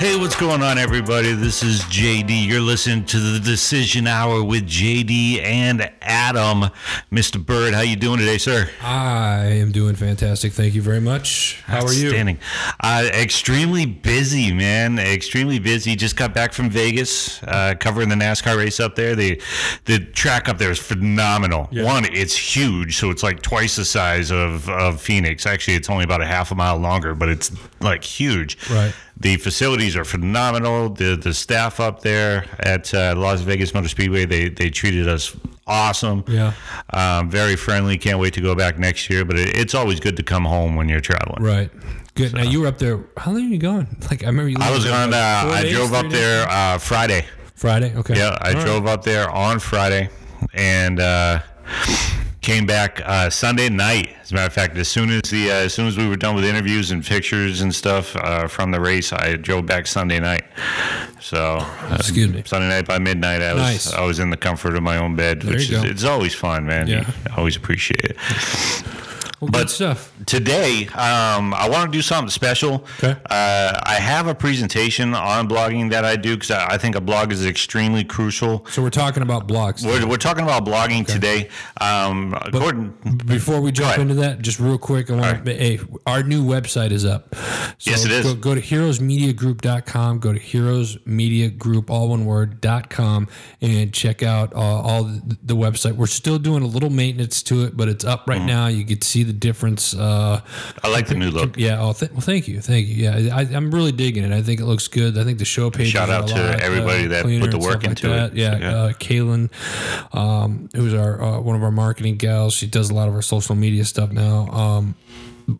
Hey, what's going on, everybody? This is JD. You're listening to the Decision Hour with JD and Adam. Mr. Bird, how you doing today, sir? I am doing fantastic. Thank you very much. How are you? Outstanding. Uh, extremely busy, man. Extremely busy. Just got back from Vegas, uh, covering the NASCAR race up there. The the track up there is phenomenal. Yeah. One, it's huge, so it's like twice the size of of Phoenix. Actually, it's only about a half a mile longer, but it's like huge. Right. The facilities are phenomenal. The the staff up there at uh, Las Vegas Motor Speedway they they treated us awesome. Yeah. Um, very friendly. Can't wait to go back next year. But it, it's always good to come home when you're traveling. Right. Good. Now you were up there. How long are you going? Like I remember you. I was on. like, Uh, I days, drove up days? there uh, Friday. Friday. Okay. Yeah, I All drove up there on Friday, and uh, came back uh, Sunday night. As a matter of fact, as soon as the uh, as soon as we were done with interviews and pictures and stuff uh, from the race, I drove back Sunday night. So uh, Excuse me. Sunday night by midnight, I was Nice. I was in the comfort of my own bed, There which is it's always fun, man. Yeah. I always appreciate it. Well, But- good stuff. Today, um, I want to do something special. Okay. Uh, I have a presentation on blogging that I do because I I think a blog is extremely crucial. So we're talking about blogs. We're, we're talking about blogging today. Um, according, Before we jump into that, just real quick, I want to. Hey, our new website is up. So Yes, it is. Go, go to heroesmediagroup.com. Go to heroesmediagroup, all one word, dot com, and check out uh, all the, the website. We're still doing a little maintenance to it, but it's up Mm-hmm. right now. You can see the difference. Uh, I like the new look. Yeah. Oh, th- well, thank you, thank you. Yeah, I, I'm really digging it. I think it looks good. I think the show page. Shout out to lot, everybody uh, that put the work stuff like into it. Yeah, Yeah. Uh, Kaylin, um, who's our uh, one of our marketing gals. She does a lot of our social media stuff now. Um,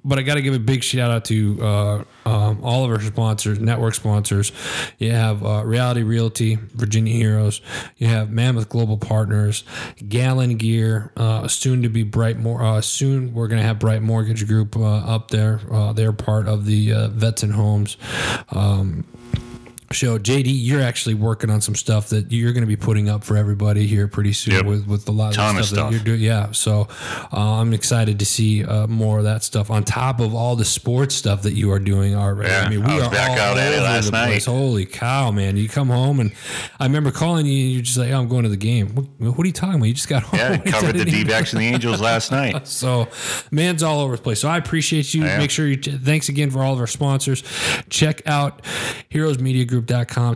but I got to give a big shout out to uh, um, all of our sponsors, network sponsors. You have uh, Reality Realty, Virginia Heroes. You have Mammoth Global Partners, Gallon Gear. Uh, soon to be Bright More. Uh, soon we're going to have Bright Mortgage Group uh, up there. Uh, they're part of the Vets and Homes. Um, show. JD, you're actually working on some stuff that you're going to be putting up for everybody here pretty soon Yep. with, with a lot Ton of of stuff, that stuff. you're doing. Yeah. So uh, I'm excited to see uh, more of that stuff on top of all the sports stuff that you are doing already. Yeah, I mean, I was are back all out at it last night. place. Holy cow, man. You come home and I remember calling you and you're just like, oh, I'm going to the game. What, what are you talking about? You just got home. Yeah, covered the even- D-backs and the Angels last night. so, man's all over the place. So, I appreciate you. Yeah. Make sure you thanks again for all of our sponsors. Check out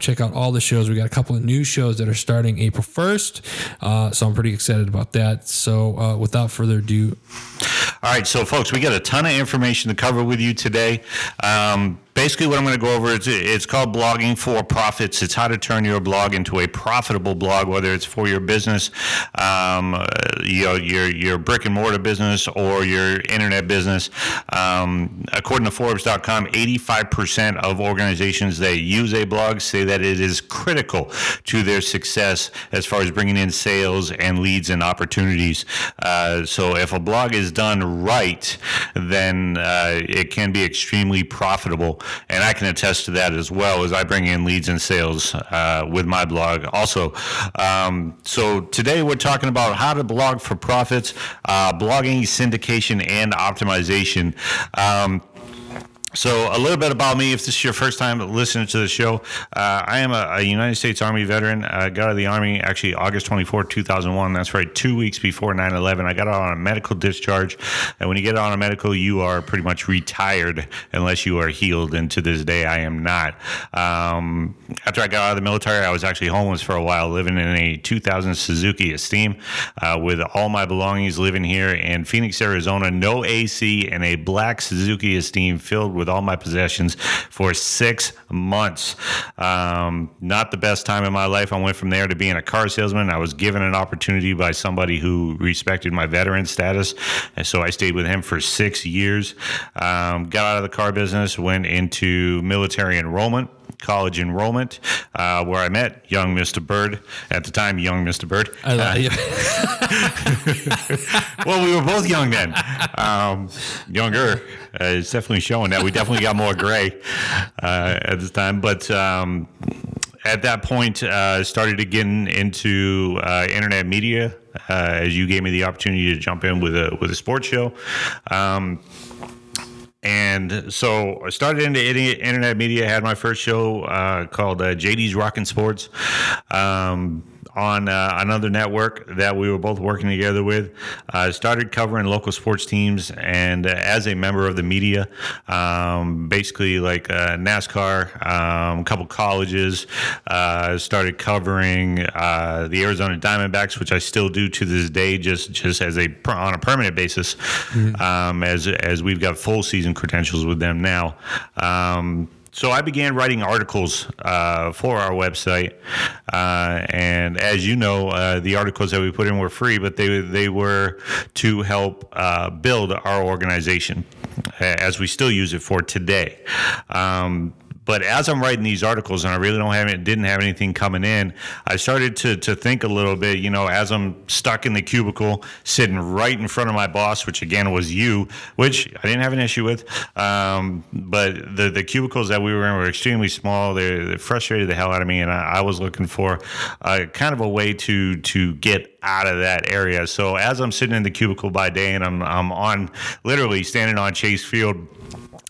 Check out all the shows. We got a couple of new shows that are starting April 1st. Uh, so, I'm pretty excited about that. So, uh, without further ado, All right, so folks, we got a ton of information to cover with you today. Um, basically, what I'm going to go over is it's called blogging for profits. It's how to turn your blog into a profitable blog, whether it's for your business, um, you know, your your brick and mortar business or your internet business. Um, according to Forbes.com, 85% of organizations that use a blog say that it is critical to their success as far as bringing in sales and leads and opportunities. Uh, so if a blog is done right, then uh, it can be extremely profitable. And I can attest to that as well as I bring in leads and sales uh, with my blog also. Um, so today we're talking about how to blog for profits, uh, blogging, syndication, and optimization. Um, so, a little bit about me. If this is your first time listening to the show, uh, I am a, a United States Army veteran. I got out of the Army actually August 24, 2001. That's right, two weeks before 9 11. I got out on a medical discharge. And when you get out on a medical, you are pretty much retired unless you are healed. And to this day, I am not. Um, after I got out of the military, I was actually homeless for a while, living in a 2000 Suzuki Esteem uh, with all my belongings living here in Phoenix, Arizona. No AC and a black Suzuki Esteem filled with all my possessions for six months. Um, not the best time in my life. I went from there to being a car salesman. I was given an opportunity by somebody who respected my veteran status. And so I stayed with him for six years. Um, got out of the car business, went into military enrollment college enrollment, uh, where I met young Mr. Bird. At the time, young Mr. Bird. I love you. well, we were both young then. Um, younger. Uh, it's definitely showing that. We definitely got more gray uh, at this time. But um, at that point, uh, started to get into uh, internet media uh, as you gave me the opportunity to jump in with a with a sports show. Um, and so I started into internet media. Had my first show uh, called uh, JD's Rockin' Sports. Um, on uh, another network that we were both working together with. I uh, started covering local sports teams, and uh, as a member of the media, um, basically like uh, NASCAR, um, a couple colleges, uh, started covering uh, the Arizona Diamondbacks, which I still do to this day, just just as a on a permanent basis, mm-hmm. um, as as we've got full season credentials with them now. Um, so I began writing articles uh, for our website, uh, and as you know, uh, the articles that we put in were free, but they they were to help uh, build our organization, as we still use it for today. Um, but as I'm writing these articles and I really don't have it, didn't have anything coming in, I started to to think a little bit. You know, as I'm stuck in the cubicle, sitting right in front of my boss, which again was you, which I didn't have an issue with. Um, but the the cubicles that we were in were extremely small. They, they frustrated the hell out of me, and I, I was looking for uh, kind of a way to to get out of that area. So as I'm sitting in the cubicle by day, and I'm I'm on literally standing on Chase Field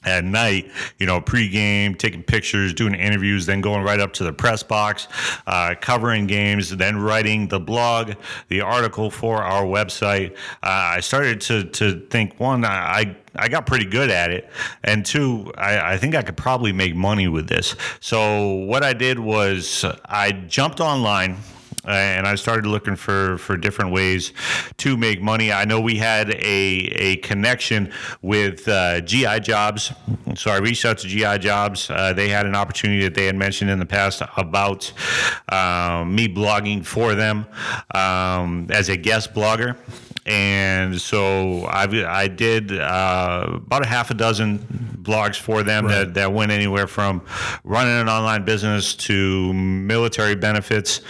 at night, you know, pregame, taking pictures, doing interviews, then going right up to the press box, uh, covering games, then writing the blog, the article for our website. Uh, I started to to think one, I I got pretty good at it, and two, I, I think I could probably make money with this. So what I did was I jumped online and I started looking for for different ways to make money. I know we had a a connection with uh, GI Jobs, so I reached out to GI Jobs. Uh, they had an opportunity that they had mentioned in the past about um, me blogging for them um, as a guest blogger and so I I did uh, about a half a dozen blogs for them right. that, that went anywhere from running an online business to military benefits,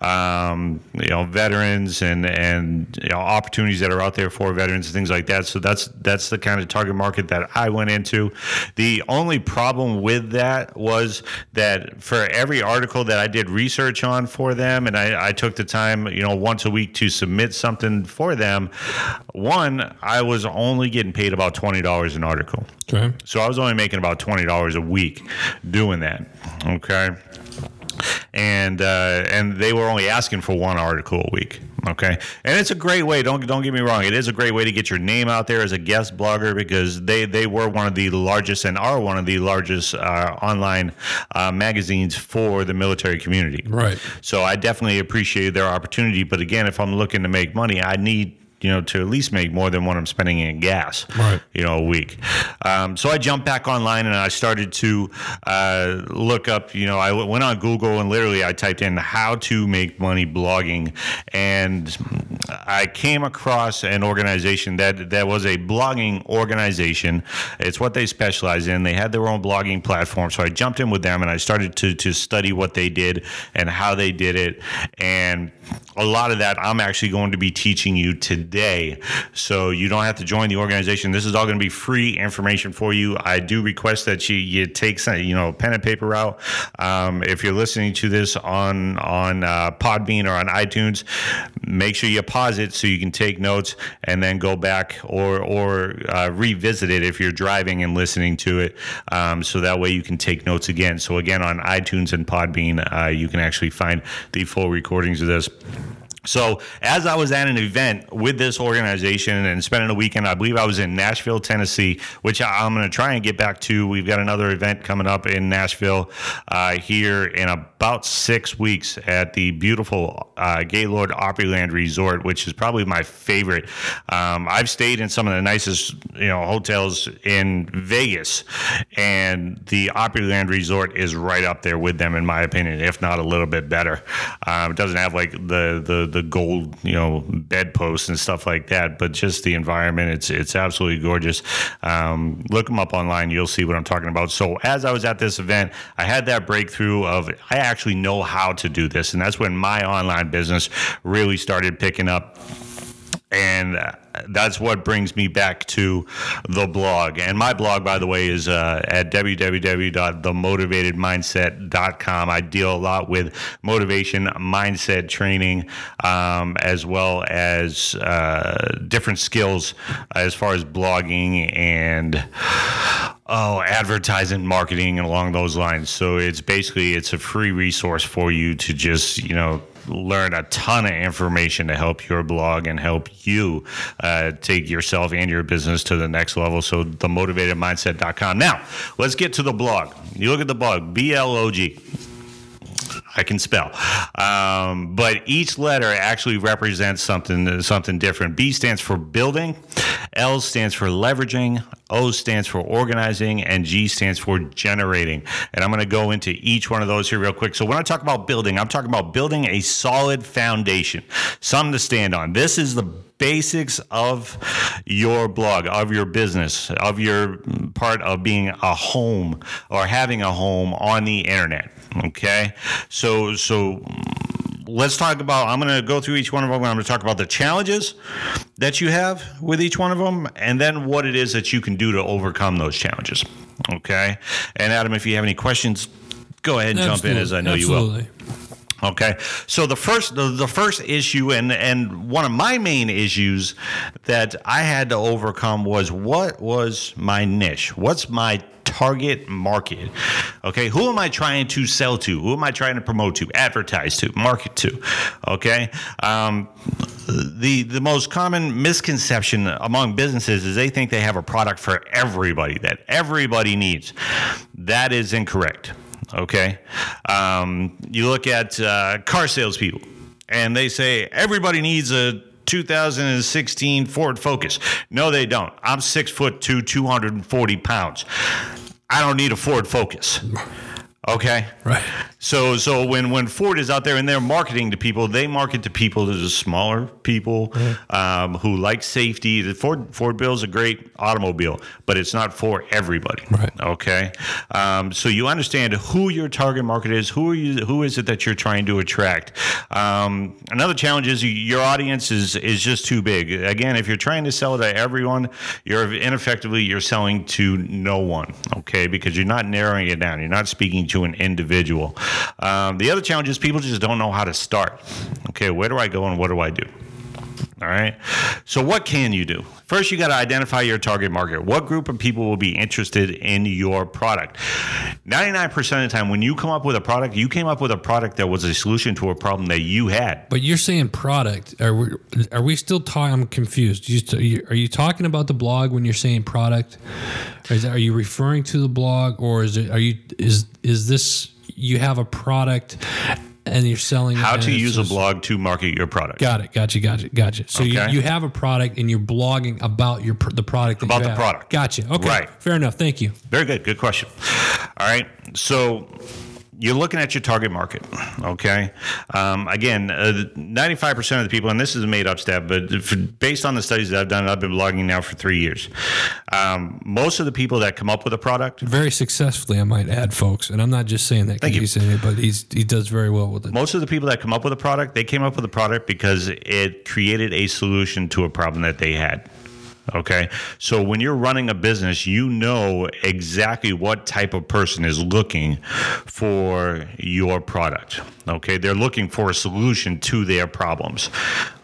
um, you know, veterans and and you know opportunities that are out there for veterans and things like that. So that's that's the kind of target market that I went into. The only problem with that was that for every article that I did research on for them, and I, I took the time, you know, once a week to submit something for them them. One, I was only getting paid about twenty dollars an article. Okay. So I was only making about twenty dollars a week doing that. Okay. And uh, and they were only asking for one article a week. Okay, and it's a great way. Don't don't get me wrong. It is a great way to get your name out there as a guest blogger because they they were one of the largest and are one of the largest uh, online uh, magazines for the military community. Right. So I definitely appreciate their opportunity. But again, if I'm looking to make money, I need you know, to at least make more than what I'm spending in gas, right. you know, a week. Um, so I jumped back online and I started to uh, look up, you know, I went on Google and literally I typed in how to make money blogging. And I came across an organization that, that was a blogging organization. It's what they specialize in. They had their own blogging platform. So I jumped in with them and I started to, to study what they did and how they did it. And a lot of that I'm actually going to be teaching you today. So you don't have to join the organization. This is all going to be free information for you. I do request that you, you take some, you know, pen and paper out. Um, if you're listening to this on on uh, Podbean or on iTunes, make sure you pause it so you can take notes and then go back or or uh, revisit it if you're driving and listening to it. Um, so that way you can take notes again. So again, on iTunes and Podbean, uh, you can actually find the full recordings of this. So, as I was at an event with this organization and spending a weekend, I believe I was in Nashville, Tennessee, which I'm going to try and get back to. We've got another event coming up in Nashville uh, here in about six weeks at the beautiful uh, Gaylord Opryland Resort, which is probably my favorite. Um, I've stayed in some of the nicest, you know, hotels in Vegas, and the Opryland Resort is right up there with them, in my opinion, if not a little bit better. Um, it doesn't have like the the the gold, you know, bedposts and stuff like that. But just the environment, it's it's absolutely gorgeous. Um, look them up online, you'll see what I'm talking about. So as I was at this event, I had that breakthrough of I actually know how to do this, and that's when my online business really started picking up and uh, that's what brings me back to the blog. And my blog, by the way, is uh, at www.themotivatedmindset.com. I deal a lot with motivation, mindset training, um, as well as uh, different skills as far as blogging and oh advertising marketing and along those lines so it's basically it's a free resource for you to just you know learn a ton of information to help your blog and help you uh, take yourself and your business to the next level. So, themotivatedmindset.com. Now, let's get to the blog. You look at the blog, B L O G. I can spell, um, but each letter actually represents something something different. B stands for building, L stands for leveraging, O stands for organizing, and G stands for generating. And I'm going to go into each one of those here real quick. So when I talk about building, I'm talking about building a solid foundation, something to stand on. This is the basics of your blog, of your business, of your part of being a home or having a home on the internet. Okay, so so let's talk about. I'm going to go through each one of them. I'm going to talk about the challenges that you have with each one of them, and then what it is that you can do to overcome those challenges. Okay, and Adam, if you have any questions, go ahead and Absolutely. jump in as I know Absolutely. you will. Okay, so the first the, the first issue and and one of my main issues that I had to overcome was what was my niche? What's my target market. Okay, who am I trying to sell to? Who am I trying to promote to, advertise to, market to? Okay, um, the the most common misconception among businesses is they think they have a product for everybody that everybody needs. That is incorrect. Okay, um, you look at uh, car salespeople, and they say everybody needs a 2016 Ford Focus. No, they don't. I'm six foot two, 240 pounds. I don't need a Ford Focus. Okay. Right. So so when when Ford is out there and they're marketing to people, they market to people that are smaller people mm-hmm. um, who like safety. The Ford Ford Bill is a great automobile, but it's not for everybody. Right. Okay. Um, so you understand who your target market is. Who are you? Who is it that you're trying to attract? Um, another challenge is your audience is is just too big. Again, if you're trying to sell to everyone, you're ineffectively you're selling to no one. Okay, because you're not narrowing it down. You're not speaking to an individual. Um, the other challenge is people just don't know how to start. Okay, where do I go and what do I do? All right. So, what can you do? First, you got to identify your target market. What group of people will be interested in your product? 99% of the time, when you come up with a product, you came up with a product that was a solution to a problem that you had. But you're saying product. Are we, are we still talking? I'm confused. Are you talking about the blog when you're saying product? That, are you referring to the blog or is it, are you, is, is this, you have a product and you're selling how to use a blog to market your product. Got it. Gotcha. Gotcha. Gotcha. So okay. you, So you have a product and you're blogging about your the product about the have. product. Gotcha. Okay. Right. Fair enough. Thank you. Very good. Good question. All right. So you're looking at your target market. Okay. Um, again, uh, 95% of the people, and this is a made up stat, but for, based on the studies that I've done, I've been blogging now for three years. Um, most of the people that come up with a product very successfully, I might add, folks. And I'm not just saying that because he's saying it, but he's he does very well with it. Most of the people that come up with a product, they came up with a product because it created a solution to a problem that they had. Okay. So when you're running a business, you know exactly what type of person is looking for your product. Okay. They're looking for a solution to their problems.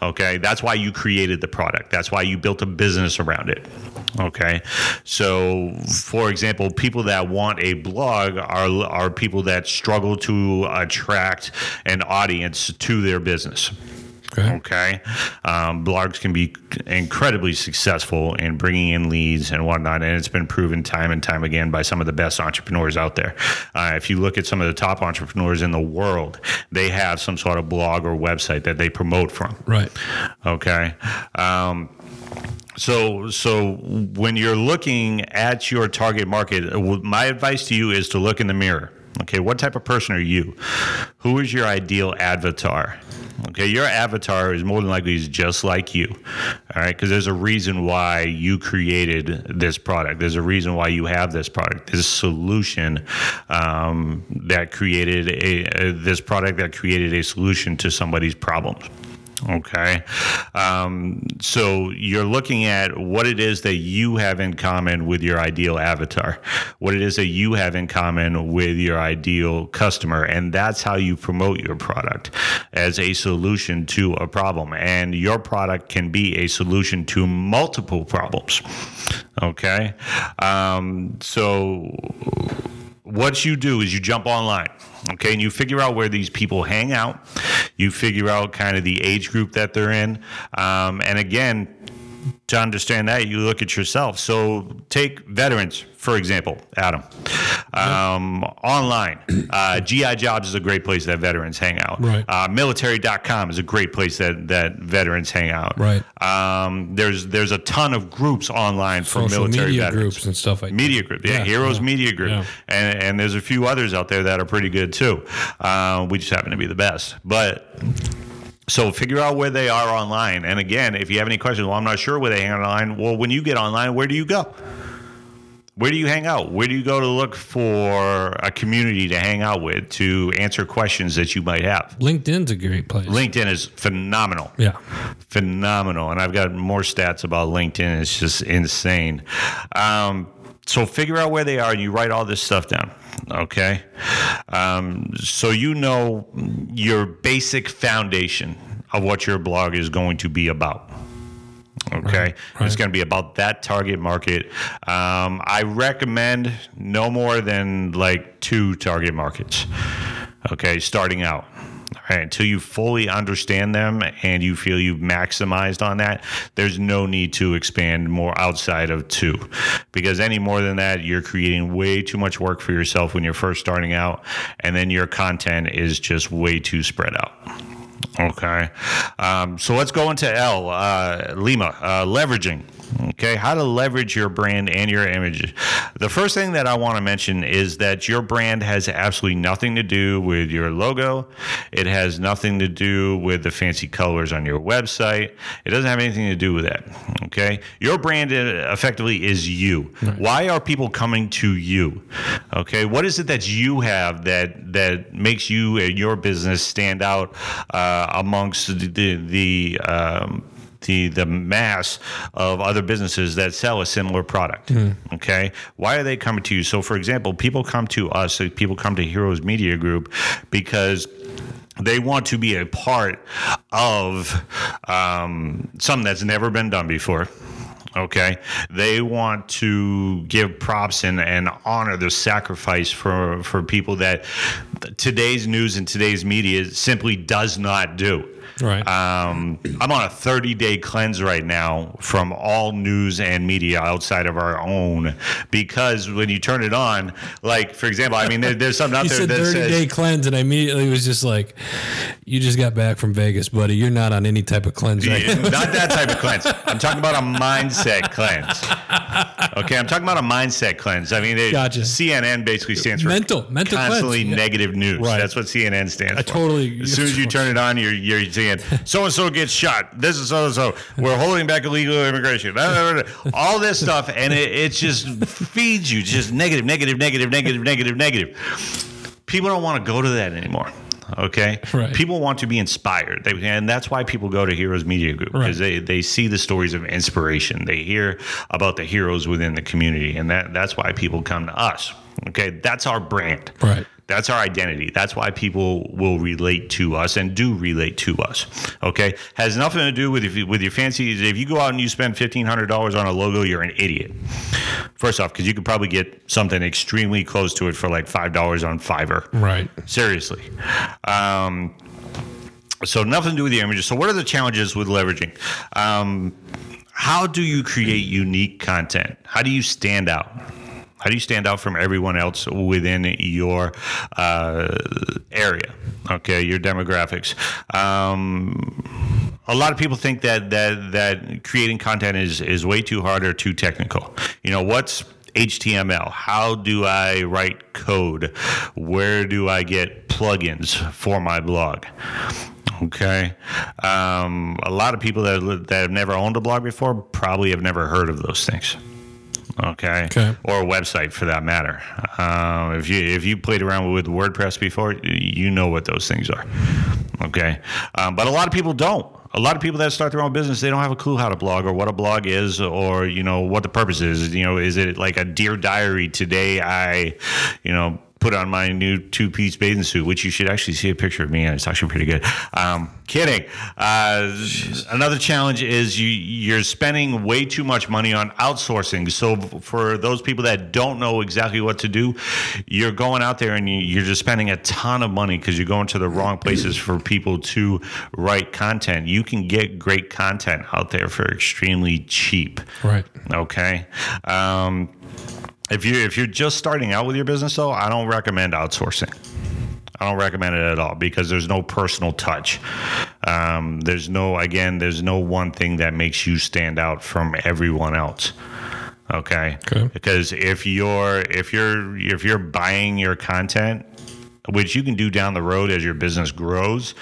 Okay. That's why you created the product. That's why you built a business around it. Okay. So, for example, people that want a blog are, are people that struggle to attract an audience to their business. Okay. Um, blogs can be incredibly successful in bringing in leads and whatnot, and it's been proven time and time again by some of the best entrepreneurs out there. Uh, if you look at some of the top entrepreneurs in the world, they have some sort of blog or website that they promote from. Right. Okay. Um, so, so when you're looking at your target market, my advice to you is to look in the mirror. Okay, what type of person are you? Who is your ideal avatar? Okay, your avatar is more than likely is just like you. All right, because there's a reason why you created this product. There's a reason why you have this product, this solution um, that created a, a, this product that created a solution to somebody's problems. Okay. Um, so you're looking at what it is that you have in common with your ideal avatar, what it is that you have in common with your ideal customer. And that's how you promote your product as a solution to a problem. And your product can be a solution to multiple problems. Okay. Um, so what you do is you jump online okay and you figure out where these people hang out. You figure out kind of the age group that they're in. Um, and again to understand that you look at yourself so take veterans for example adam um, online uh, gi jobs is a great place that veterans hang out Right. uh, military.com is a great place that, that veterans hang out Right. um, there's there's a ton of groups online for Social military media veterans groups and stuff like Media Group, yeah, Yeah, Heroes yeah, Media Group, yeah. and and there's a few others out there that are pretty good too. Uh, we just happen to be the best, but. So figure out where they are online, and again, if you have any questions, well, I'm not sure where they hang online. Well, when you get online, where do you go? Where do you hang out? Where do you go to look for a community to hang out with to answer questions that you might have? LinkedIn's a great place. LinkedIn is phenomenal Yeah. phenomenal. And I've got more stats about LinkedIn. It's just insane. Um, so figure out where they are and you write all this stuff down. Okay. Um, so you know your basic foundation of what your blog is going to be about. Okay. It's going to be about that target market. Um, I recommend no more than like two target markets. Okay. Starting out. Right, until you fully understand them and you feel you've maximized on that, there's no need to expand more outside of two. Because any more than that, you're creating way too much work for yourself when you're first starting out, and then your content is just way too spread out. Okay. Um, so let's go into L, uh, Lima, uh, leveraging. Okay. How to leverage your brand and your image. The first thing that I want to mention is that your brand has absolutely nothing to do with your logo. It has nothing to do with the fancy colors on your website. It doesn't have anything to do with that. Okay. Your brand uh, effectively is you. Why are people coming to you? Okay. What is it that you have that, that makes you and your business stand out uh, amongst the, the, the um, the the mass of other businesses that sell a similar product. Okay, why are they coming to you? So, for example, people come to us. so People come to Heroes Media Group because they want to be a part of um, something that's never been done before. Okay. They want to give props and, and honor the sacrifice for, for people that today's news and today's media simply does not do. Right. Um, I'm on a 30 day cleanse right now from all news and media outside of our own because when you turn it on, like for example, I mean, there, there's something out you there said that 30 says day cleanse, and I immediately was just like, you just got back from Vegas, buddy. You're not on any type of cleanse right Yeah, not that type of cleanse. I'm talking about a mindset cleanse. Okay, I'm talking about a mindset cleanse. I mean, it, Gotcha. CNN basically stands for Mental- mental constantly cleanse, negative news. Right. That's what CNN stands for. I for. totally- As soon as you turn it on, you're you're so and so gets shot. This is so and so. We're holding back illegal immigration. All this stuff, and it, it just feeds you just negative, negative, negative, negative, negative, negative. People don't want to go to that anymore. Okay, Right. people want to be inspired, they, and that's why people go to Heroes Media Group because Right. they, they see the stories of inspiration. They hear about the heroes within the community, and that that's why people come to us. Okay, that's our brand. Right. That's our identity. That's why people will relate to us and do relate to us. Okay, has nothing to do with if with your fancy. If you go out and you spend fifteen hundred dollars on a logo, you're an idiot. First off, because you could probably get something extremely close to it for like five dollars on Fiverr. Right. Seriously. Um, so nothing to do with the images. So what are the challenges with leveraging? Um, how do you create unique content? How do you stand out? How do you stand out from everyone else within your uh, area? Okay, your demographics. Um, a lot of people think that that that creating content is is way too hard or too technical. You know what's HTML? How do I write code? Where do I get plugins for my blog? Okay. Um, a lot of people that, that have never owned a blog before probably have never heard of those things. Okay. Okay. Or a website for that matter. Uh, if you if you played around with WordPress before, you know what those things are. Okay. Um, but a lot of people don't. a lot of people that start their own business they don't have a clue how to blog or what a blog is or you know what the purpose is you know is it like a dear diary today i you know put on my new two piece bathing suit, which you should actually see a picture of me and it's actually pretty good. Um, kidding. Uh, another challenge is you, you're spending way too much money on outsourcing. So for those people that don't know exactly what to do, you're going out there and you're just spending a ton of money because you're going to the wrong places for people to write content. You can get great content out there for extremely cheap. Right. Okay. Um, if you if you're just starting out with your business though, I don't recommend outsourcing. I don't recommend it at all because there's no personal touch. Um, there's no again, there's no one thing that makes you stand out from everyone else. Okay? Okay. Because if you're if you're if you're buying your content which you can do down the road as your business grows.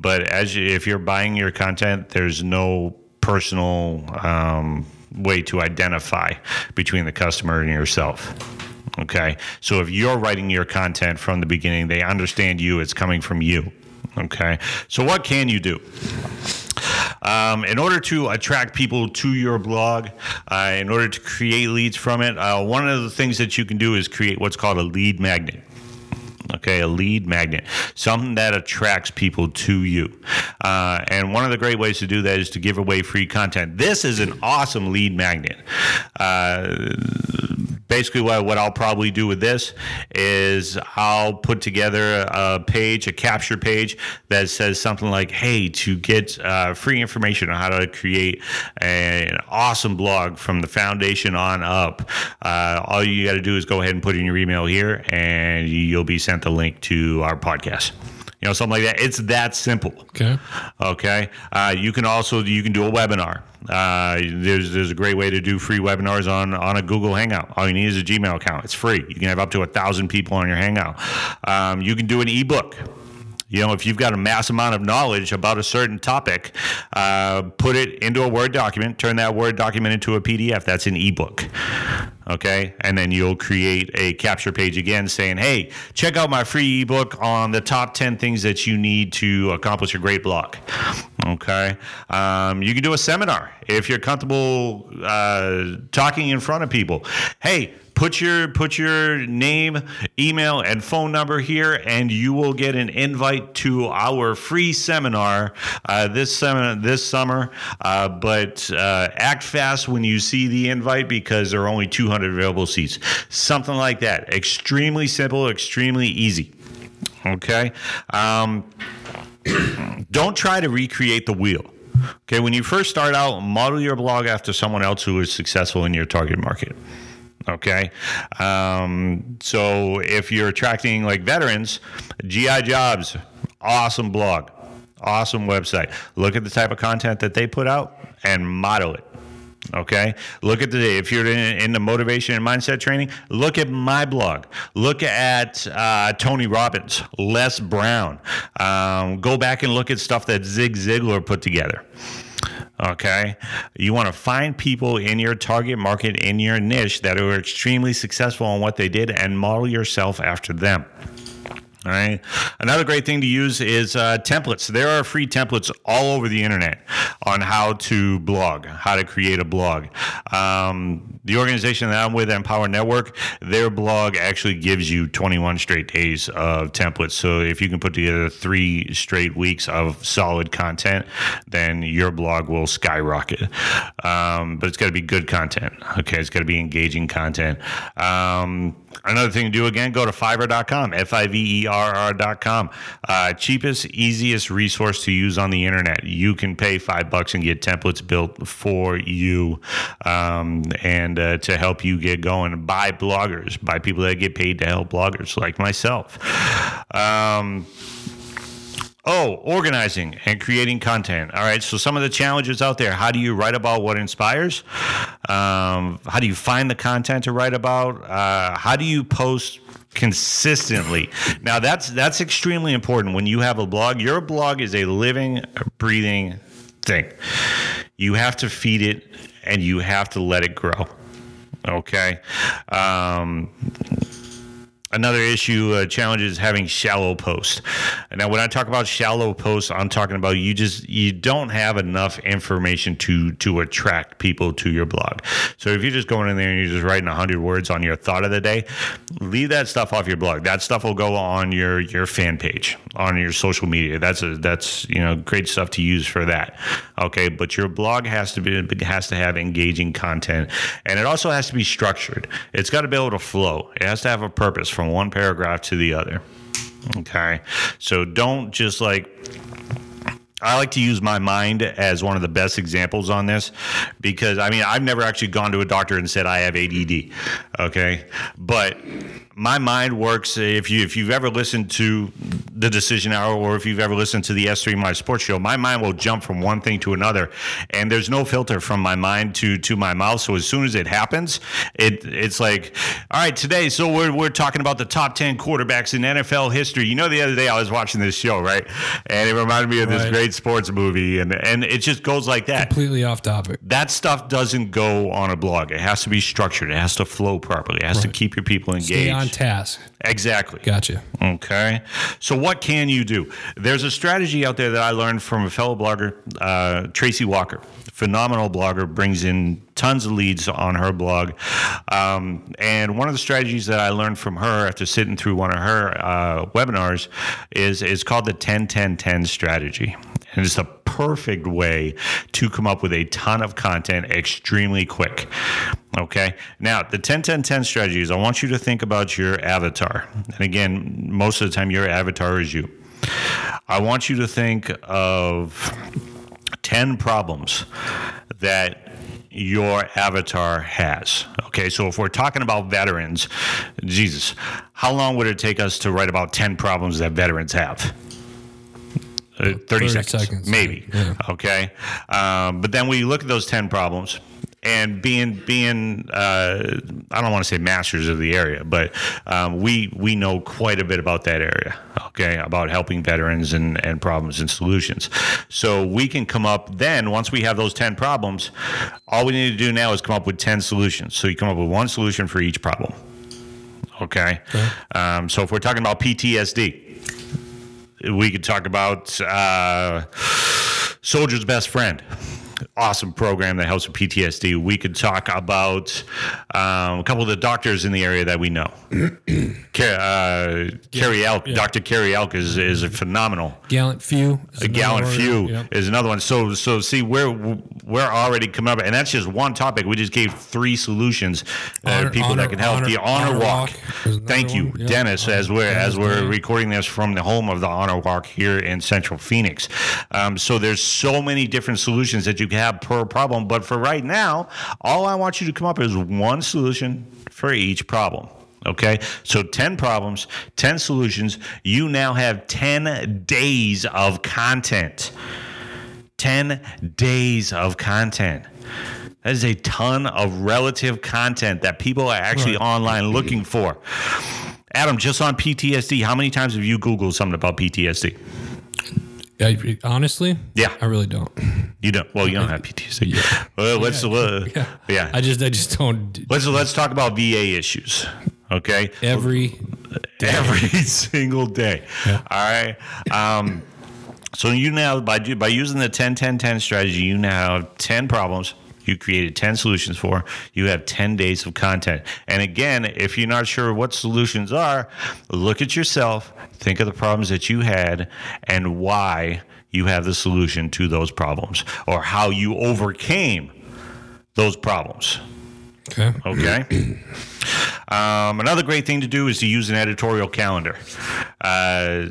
But as you, if you're buying your content, there's no personal um, way to identify between the customer and yourself. Okay. So if you're writing your content from the beginning, they understand you, it's coming from you. Okay. So what can you do? Um, in order to attract people to your blog, uh, in order to create leads from it, uh, one of the things that you can do is create what's called a lead magnet okay a lead magnet something that attracts people to you. Uh, and one of the great ways to do that is to give away free content. This is an awesome lead magnet. Uh, basically what, what I'll probably do with this is I'll put together a page, a capture page that says something like, hey, to get uh, free information on how to create an awesome blog from the foundation on up, uh, all you got to do is go ahead and put in your email here and you'll be sent the link to our podcast you know, something like that. It's that simple. Okay. Okay. Uh, you can also you can do a webinar. Uh, there's there's a great way to do free webinars on on a Google Hangout. All you need is a Gmail account. It's free. You can have up to a thousand people on your Hangout. Um, you can do an ebook. You know, if you've got a mass amount of knowledge about a certain topic, uh, put it into a Word document, turn that Word document into a PDF. That's an ebook. Okay. And then you'll create a capture page again saying, hey, check out my free ebook on the top 10 things that you need to accomplish a great blog. Okay. Um, you can do a seminar if you're comfortable uh, talking in front of people. Hey, put your put your name, email, and phone number here, and you will get an invite to our free seminar uh, this seminar this summer. Uh, but uh, act fast when you see the invite because there are only 200 available seats. Something like that. Extremely simple, extremely easy. Okay. Um, don't try to recreate the wheel. Okay, when you first start out, model your blog after someone else who is successful in your target market. Okay. Um, so if you're attracting like veterans, GI Jobs, awesome blog, awesome website. Look at the type of content that they put out and model it. Okay. Look at the, if you're in, in the motivation and mindset training, look at my blog. Look at uh, Tony Robbins, Les Brown. Um, go back and look at stuff that Zig Ziglar put together. Okay. You want to find people in your target market, in your niche that are extremely successful in what they did and model yourself after them. All right. Another great thing to use is uh, templates. There are free templates all over the internet on how to blog, how to create a blog. Um, the organization that I'm with, Empower Network, their blog actually gives you 21 straight days of templates. So if you can put together three straight weeks of solid content, then your blog will skyrocket. Um, but it's got to be good content. Okay. It's got to be engaging content. Um, another thing to do again, go to fiverr.com, F I V E rr.com. Uh, cheapest, easiest resource to use on the internet. You can pay five bucks and get templates built for you um, and uh, to help you get going by bloggers, by people that get paid to help bloggers like myself. Um, Oh, organizing and creating content. All right. So, some of the challenges out there how do you write about what inspires? Um, how do you find the content to write about? Uh, how do you post consistently. Now that's that's extremely important when you have a blog. Your blog is a living, breathing thing. You have to feed it and you have to let it grow. Okay. Um, Another issue uh, challenge is having shallow posts. Now, when I talk about shallow posts, I'm talking about you just you don't have enough information to to attract people to your blog. So if you're just going in there and you're just writing 100 words on your thought of the day, leave that stuff off your blog. That stuff will go on your your fan page on your social media. That's a that's you know great stuff to use for that. Okay, but your blog has to be has to have engaging content, and it also has to be structured. It's got to be able to flow. It has to have a purpose from one paragraph to the other. Okay. So don't just like I like to use my mind as one of the best examples on this because I mean I've never actually gone to a doctor and said I have ADD, okay? But my mind works if you if you've ever listened to the decision hour or if you've ever listened to the S3 My Sports Show, my mind will jump from one thing to another and there's no filter from my mind to to my mouth. So as soon as it happens, it it's like, all right, today so we're we're talking about the top 10 quarterbacks in NFL history. You know the other day I was watching this show, right? And it reminded me of this Right. great sports movie and and it just goes like that Completely off topic. that stuff doesn't go on a blog. It has to be structured. It has to flow properly. It has to keep your people engaged. On task. exactly. Gotcha. Okay. So what can you do? There's a strategy out there that I learned from a fellow blogger, uh, Tracy Walker. Phenomenal blogger, brings in tons of leads on her blog. Um, and one of the strategies that I learned from her after sitting through one of her uh, webinars is, is called the 10 10 10 strategy. And it's a perfect way to come up with a ton of content extremely quick. Okay. Now, the 10 10 10 strategy is I want you to think about your avatar. And again, most of the time, your avatar is you. I want you to think of 10 problems that your avatar has. Okay, so if we're talking about veterans, Jesus, how long would it take us to write about 10 problems that veterans have? Uh, 30, 30 seconds, seconds, maybe. yeah. Okay, um, but then we look at those 10 problems. And being being uh, I don't want to say masters of the area, but um, we we know quite a bit about that area. Okay, about helping veterans and, and problems and solutions. So we can come up then once we have those ten problems. All we need to do now is come up with ten solutions. So you come up with one solution for each problem. Okay. Um, so if we're talking about PTSD, we could talk about uh, Soldier's Best Friend. Awesome program that helps with PTSD. We could talk about um, a couple of the doctors in the area that we know. Car- uh, Carrie Elk, Dr. Carrie Elk is, is a phenomenal. Gallant few. is A another gallon word. few Yep. is another one. So so see we're we're already coming up, and that's just one topic. We just gave three solutions uh, Honor- people honor- that can help. honor- the honor, honor walk. walk Thank you, one. Yep. Dennis. As we're as we're Blaine. recording this from the home of the honor walk here in Central Phoenix. Um, so there's so many different solutions that you can have per problem. But for right now, all I want you to come up is one solution for each problem. Okay, so 10 problems, 10 solutions. You now have 10 days of content. 10 days of content. That is a ton of relative content that people are actually online looking for. Adam, just on PTSD, how many times have you Googled something about PTSD? I, honestly, Yeah. I really don't. You don't. Well, you don't have PTSD. Well, let's uh, yeah. I just, I just don't. Let's let's talk about VA issues. Okay. Every every single day. All right. Um, so you now by by using the 10 10 10 strategy, you now have 10 problems you created 10 solutions for. You have 10 days of content. And again, if you're not sure what solutions are, look at yourself, think of the problems that you had and why you have the solution to those problems or how you overcame those problems. okay. Okay. Um, another great thing to do is to use an editorial calendar. Uh,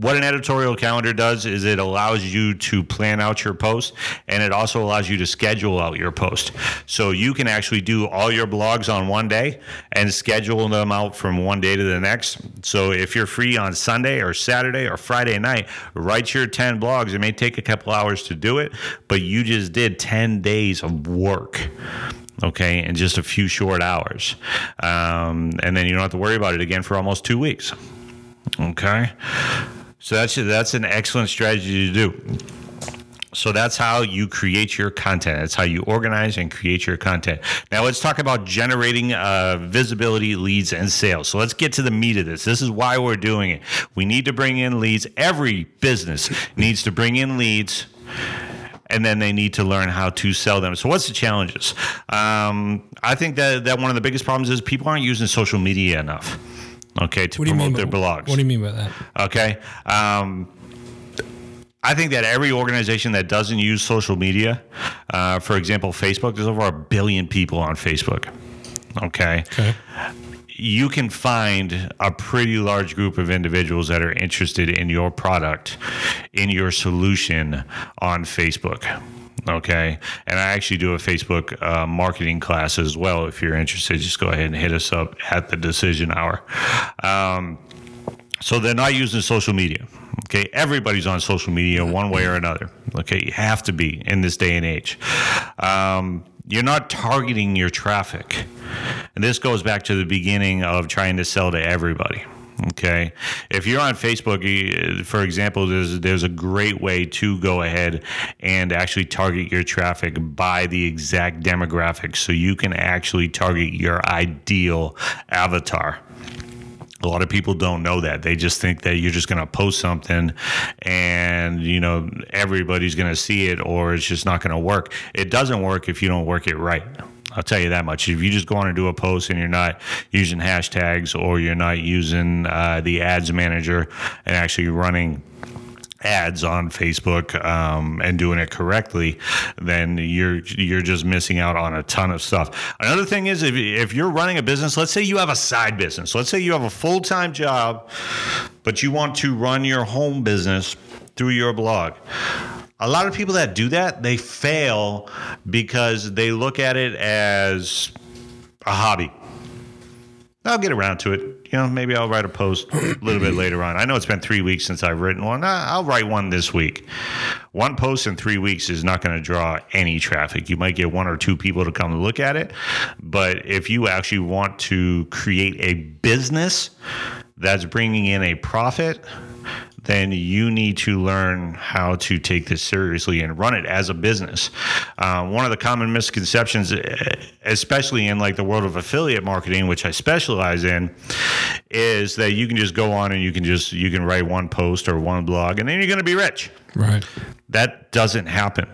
what an editorial calendar does is it allows you to plan out your post and it also allows you to schedule out your post. So you can actually do all your blogs on one day and schedule them out from one day to the next. So if you're free on Sunday or Saturday or Friday night, write your 10 blogs. It may take a couple hours to do it, but you just did 10 days of work okay, in just a few short hours. Um, and then you don't have to worry about it again for almost two weeks. Okay. So that's that's an excellent strategy to do. So that's how you create your content. That's how you organize and create your content. Now let's talk about generating uh, visibility, leads, and sales. So let's get to the meat of this. This is why we're doing it. We need to bring in leads. Every business needs to bring in leads and then they need to learn how to sell them. So, what's the challenges? Um, I think that that one of the biggest problems is people aren't using social media enough. Okay, to promote their by, blogs. What do you mean by that? Okay. Um, I think that every organization that doesn't use social media, uh, for example, Facebook, there's over a billion people on Facebook. Okay. Okay. You can find a pretty large group of individuals that are interested in your product, in your solution on Facebook. Okay. And I actually do a Facebook uh, marketing class as well. If you're interested, just go ahead and hit us up at the decision hour. Um, so they're not using social media. Okay, everybody's on social media one way or another. Okay, you have to be in this day and age. Um, you're not targeting your traffic, and this goes back to the beginning of trying to sell to everybody. Okay, if you're on Facebook, for example, there's there's a great way to go ahead and actually target your traffic by the exact demographics, so you can actually target your ideal avatar. A lot of people don't know that. They just think that you're just going to post something and you know everybody's going to see it or it's just not going to work. It doesn't work if you don't work it right I'll tell you that much. If you just go on and do a post and you're not using hashtags or you're not using uh, the ads manager and actually running ads on Facebook um, and doing it correctly, then you're you're just missing out on a ton of stuff. Another thing is if, if you're running a business, let's say you have a side business, let's say you have a full time job, but you want to run your home business through your blog. A lot of people that do that, they fail because they look at it as a hobby. I'll get around to it you know, maybe I'll write a post a little bit later on. I know it's been three weeks since I've written one. I'll write one this week. One post in three weeks is not going to draw any traffic. You might get one or two people to come look at it. But if you actually want to create a business that's bringing in a profit, then you need to learn how to take this seriously and run it as a business. Uh, one of the common misconceptions, especially in like the world of affiliate marketing, which I specialize in, is that you can just go on and you can just you can write one post or one blog and then you're going to be rich. Right. That doesn't happen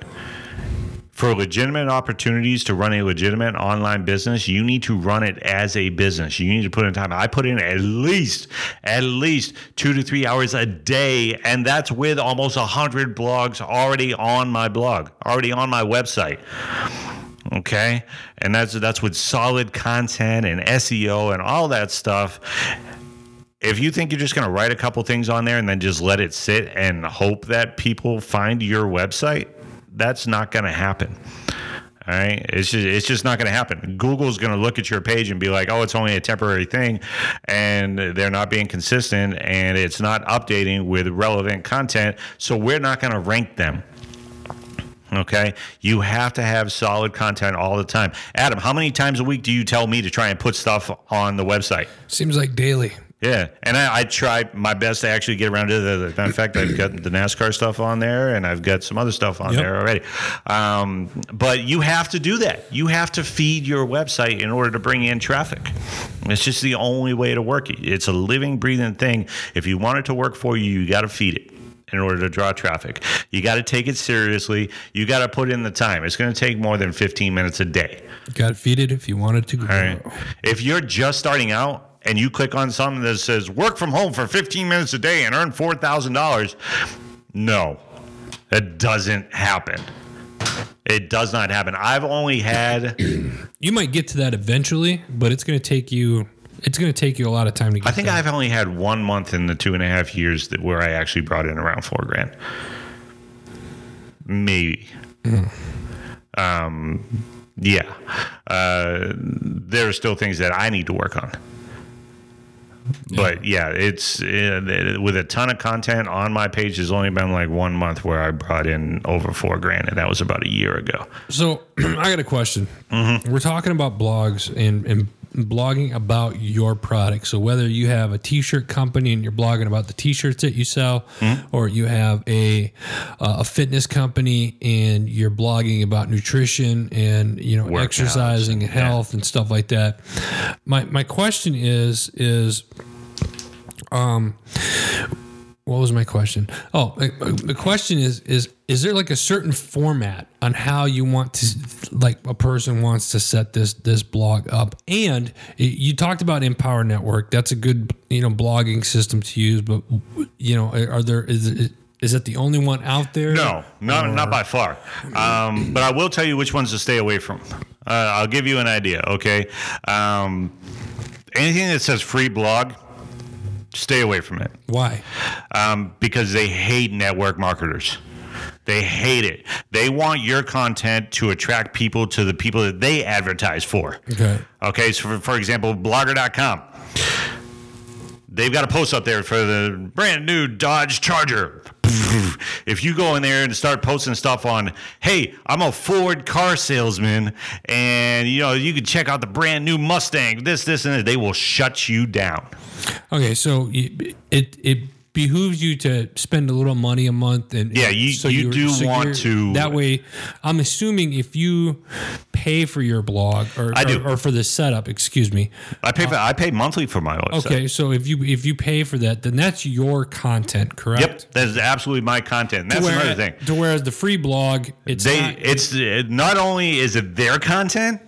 for legitimate opportunities to run a legitimate online business, you need to run it as a business. You need to put in time. I put in at least, at least two to three hours a day, and that's with almost a hundred blogs already on my blog, already on my website. Okay, and that's that's with solid content and SEO and all that stuff if you think you're just going to write a couple things on there and then just let it sit and hope that people find your website, that's not going to happen. All right, it's just it's just not going to happen. Google's going to look at your page and be like, "Oh, it's only a temporary thing," and they're not being consistent and it's not updating with relevant content. So we're not going to rank them. Okay, you have to have solid content all the time. Adam, how many times a week do you tell me to try and put stuff on the website? Seems like daily. Yeah, and I, I try my best to actually get around to the. In fact, I've got the NASCAR stuff on there, and I've got some other stuff on yep. there already. Um, but you have to do that. You have to feed your website in order to bring in traffic. It's just the only way to work it. It's a living, breathing thing. If you want it to work for you, you got to feed it in order to draw traffic. You got to take it seriously. You got to put in the time. It's going to take more than 15 minutes a day. You got to feed it if you want it to grow. Right. If you're just starting out, and you click on something that says work from home for 15 minutes a day and earn $4,000, no, that doesn't happen. It does not happen. I've only had. You might get to that eventually, but it's going to take you. It's going to take you a lot of time to get. I think there. I've only had one month in the two and a half years that where I actually brought in around four grand. Maybe. Mm. Um, yeah. Uh, there are still things that I need to work on. But yeah, it's uh, with a ton of content on my page. There's only been like one month where I brought in over four grand, and that was about a year ago. So I got a question. Mm-hmm. We're talking about blogs and, and blogging about your product. So whether you have a t-shirt company and you're blogging about the t-shirts that you sell, or you have a uh, a fitness company and you're blogging about nutrition and you know Workouts exercising and and- yeah. health and stuff like that. My my question is is what was my question? Oh, the question is is is there like a certain format on how you want to like a person wants to set this this blog up? And you talked about Empower Network. That's a good you know blogging system to use, but you know are there is is it the only one out there? No, not not by far. Um, but I will tell you which ones to stay away from. Uh, I'll give you an idea. Okay, um, anything that says free blog, stay away from it Why? um, because they hate network marketers. They hate it. They want your content to attract people to the people that they advertise for. Okay. Okay, so for, for example, blogger.com. They've got a post up there for the brand new Dodge Charger. If you go in there and start posting stuff on, hey, I'm a Ford car salesman, and you know you can check out the brand new Mustang, this, this, and that, they will shut you down. Okay, so it it behooves you to spend a little money a month, and Yeah, you- you you're- do want to- That way, I'm assuming if you pay for your blog or I do. or, or for the setup, excuse me. I pay for, I pay monthly for my website. Okay, so if you if you pay for that, then that's your content, correct? Yep, that is absolutely my content. That's Whereas, another thing. To whereas the free blog, it's they not, it's it, not only is it their content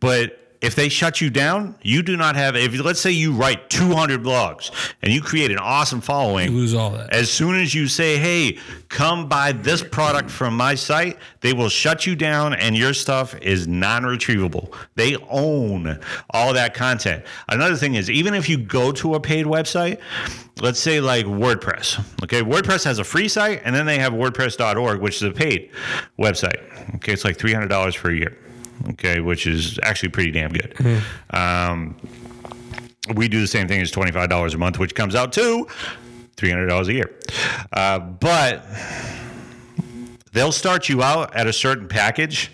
but if they shut you down you do not have if let's say you write 200 blogs and you create an awesome following you lose all that. as soon as you say hey come buy this product from my site they will shut you down and your stuff is non-retrievable. They own all that content. Another thing is even if you go to a paid website let's say like wordpress okay? Wordpress has a free site and then they have wordpress.org which is a paid website okay? It's like $300 for a year okay which is actually pretty damn good. Um, we do the same thing as $25 a month which comes out to $300 a year. Uh, but they'll start you out at a certain package.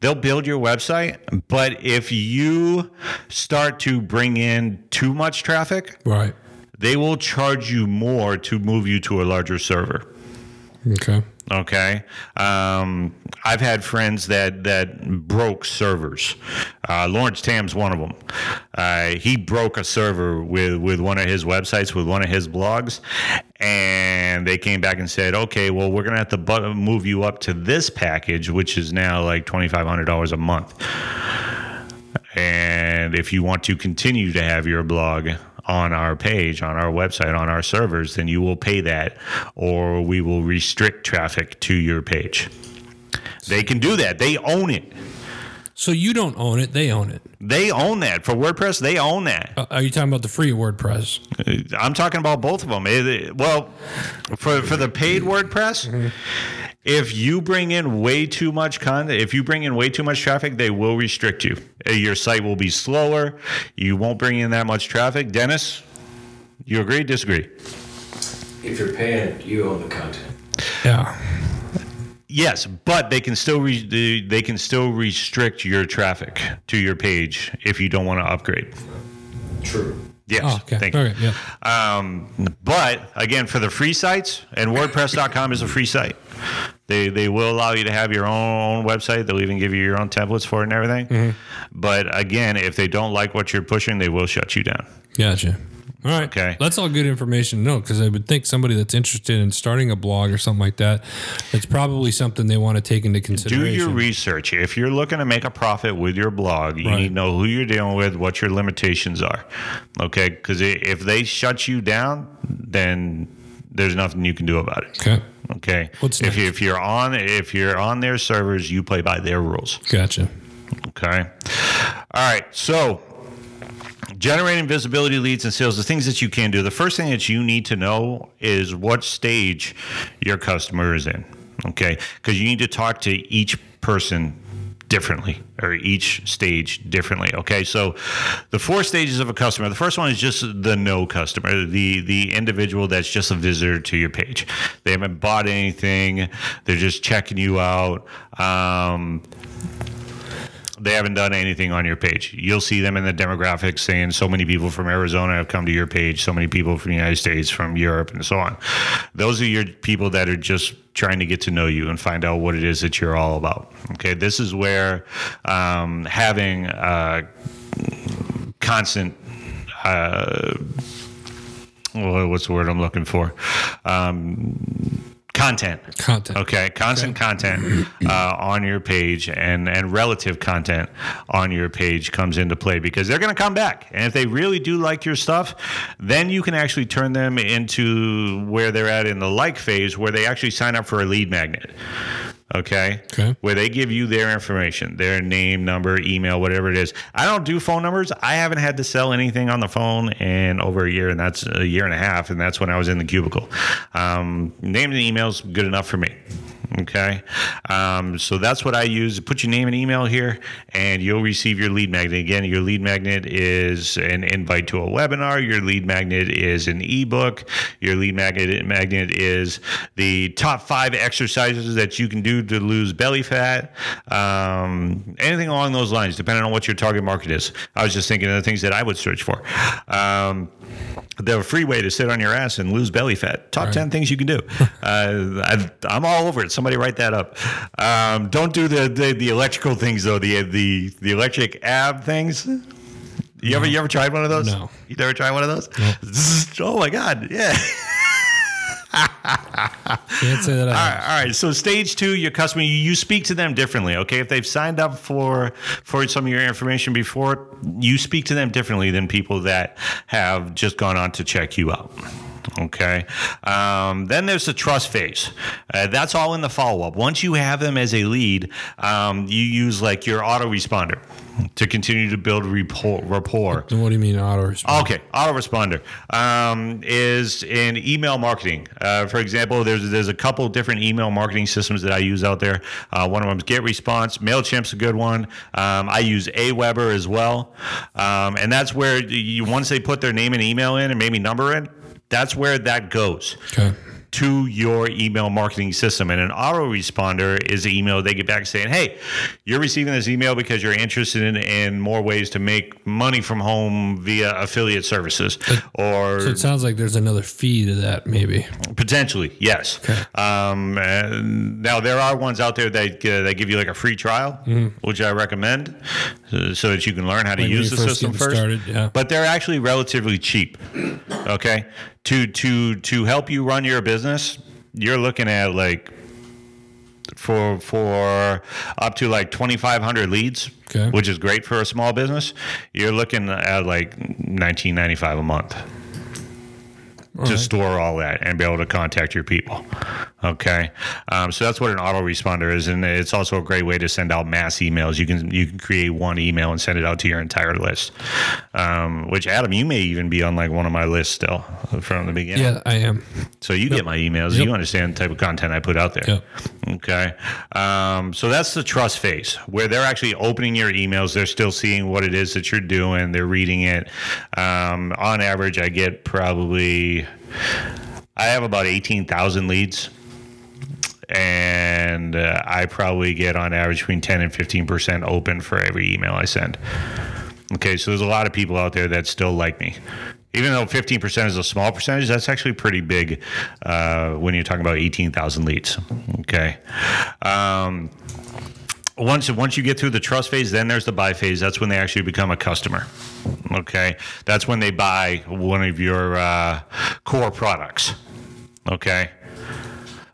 They'll build your website but if you start to bring in too much traffic right. they will charge you more to move you to a larger server. Okay. Okay, um, I've had friends that that broke servers. Uh, Lawrence Tam's one of them. Uh, he broke a server with with one of his websites, with one of his blogs, and they came back and said, "Okay, well, we're gonna have to move you up to this package, which is now like twenty five hundred dollars a month." And if you want to continue to have your blog on our page, on our website, on our servers, then you will pay that, or we will restrict traffic to your page. They can do that. They own it. So you don't own it; they own it. They own that. For WordPress, they own that. Uh, are you talking about the free WordPress? I'm talking about both of them. It- it- well, for for the paid WordPress, if you bring in way too much content, if you bring in way too much traffic, they will restrict you. Uh, Your site will be slower. You won't bring in that much traffic. Dennis, you agree? Disagree? If you're paying, you own the content. Yeah. Yes, but they can still re- they they can still restrict your traffic to your page if you don't want to upgrade. True. Yes, Oh, okay. thank you. Okay. Yeah. Um, but again, for the free sites, and WordPress.com is a free site. They they will allow you to have your own website. They'll even give you your own templates for it and everything. But again, if they don't like what you're pushing, they will shut you down. Gotcha. All right. Okay. That's all good information to know because I would think somebody that's interested in starting a blog or something like that, it's probably something they want to take into consideration. Do your research. If you're looking to make a profit with your blog, you Right. need to know who you're dealing with, what your limitations are. Okay? Because if they shut you down, then there's nothing you can do about it. okay. Okay. What's if next? you, if you're on if you're on their servers, you play by their rules. Gotcha. Okay. All right. So, generating visibility leads and sales, the things that you can do. The first thing that you need to know is what stage your customer is in. Okay. Because you need to talk to each person differently or each stage differently okay so the four stages of a customer the first one is just the no customer the the individual that's just a visitor to your page they haven't bought anything they're just checking you out um, they haven't done anything on your page. You'll see them in the demographics saying so many people from Arizona have come to your page, so many people from the United States, from Europe, and so on. Those are your people that are just trying to get to know you and find out what it is that you're all about. Okay, this is where um, having uh, constant. Uh, what's the word I'm looking for? Um, content. Content. Okay, constant content uh, on your page and and relative content on your page comes into play because they're going to come back, and if they really do like your stuff, then you can actually turn them into where they're at in the like phase, where they actually sign up for a lead magnet. Okay. Okay. Where they give you their information, their name, number, email, whatever it is. I don't do phone numbers. I haven't had to sell anything on the phone in over a year, and that's a year and a half, and that's when I was in the cubicle. Um, name and email's good enough for me. Okay. Um, so that's what I use. Put your name and email here, and you'll receive your lead magnet. Again, your lead magnet is an invite to a webinar. Your lead magnet is an ebook. Your lead magnet magnet is the top five exercises that you can do to lose belly fat. Um, anything along those lines, depending on what your target market is. I was just thinking of the things that I would search for. Um, the free way to sit on your ass and lose belly fat. Top 10 things you can do. uh, I, I'm all over it. Somebody write that up. Um, don't do the, the, the electrical things, though, the, the, the electric ab things. You ever you ever tried one of those? No. You never tried one of those? Oh my god, yeah. Can't say that All right, all right. So stage two, your customer, you, you speak to them differently. Okay, if they've signed up for for some of your information before, you speak to them differently than people that have just gone on to check you out. Okay. Um, then there's the trust phase. Uh, that's all in the follow up. Once you have them as a lead, um, you use like your autoresponder to continue to build rapport. rapport. What do you mean auto response? Okay, autoresponder um, is in email marketing. Uh, for example, there's there's a couple different email marketing systems that I use out there. Uh, one of them is GetResponse. Mailchimp's a good one. Um, I use Aweber as well, um, and that's where you once they put their name and email in and maybe number in, that's where that goes Okay. to your email marketing system. And an autoresponder is an email they get back saying, Hey, you're receiving this email because you're interested in, in more ways to make money from home via affiliate services. Or So it sounds like there's another fee to that, maybe. potentially, yes. Um, and now, there are ones out there that, uh, that give you like a free trial, which I recommend uh, so that you can learn how to when use the first system first. started, yeah. But they're actually relatively cheap. Okay, to to to help you run your business, you're looking at like for for up to like 2500 leads Okay. which is great for a small business you're looking at like 1995 a month to right. store all that and be able to contact your people. Okay, um, so that's what an autoresponder is, and it's also a great way to send out mass emails. You can you can create one email and send it out to your entire list. Um, which Adam, you may even be on like one of my lists still from the beginning. Yeah, I am. So you get my emails. Yep. You understand the type of content I put out there. Yep. Okay. Um, so that's the trust phase where they're actually opening your emails. They're still seeing what it is that you're doing. They're reading it. Um, on average, I get probably, I have about 18,000 leads. And uh, I probably get on average between 10 and 15% open for every email I send. Okay, so there's a lot of people out there that still like me. Even though 15% is a small percentage, that's actually pretty big uh, when you're talking about 18,000 leads. Okay. Um, once once you get through the trust phase, then there's the buy phase. That's when they actually become a customer. Okay, that's when they buy one of your uh, core products. Okay,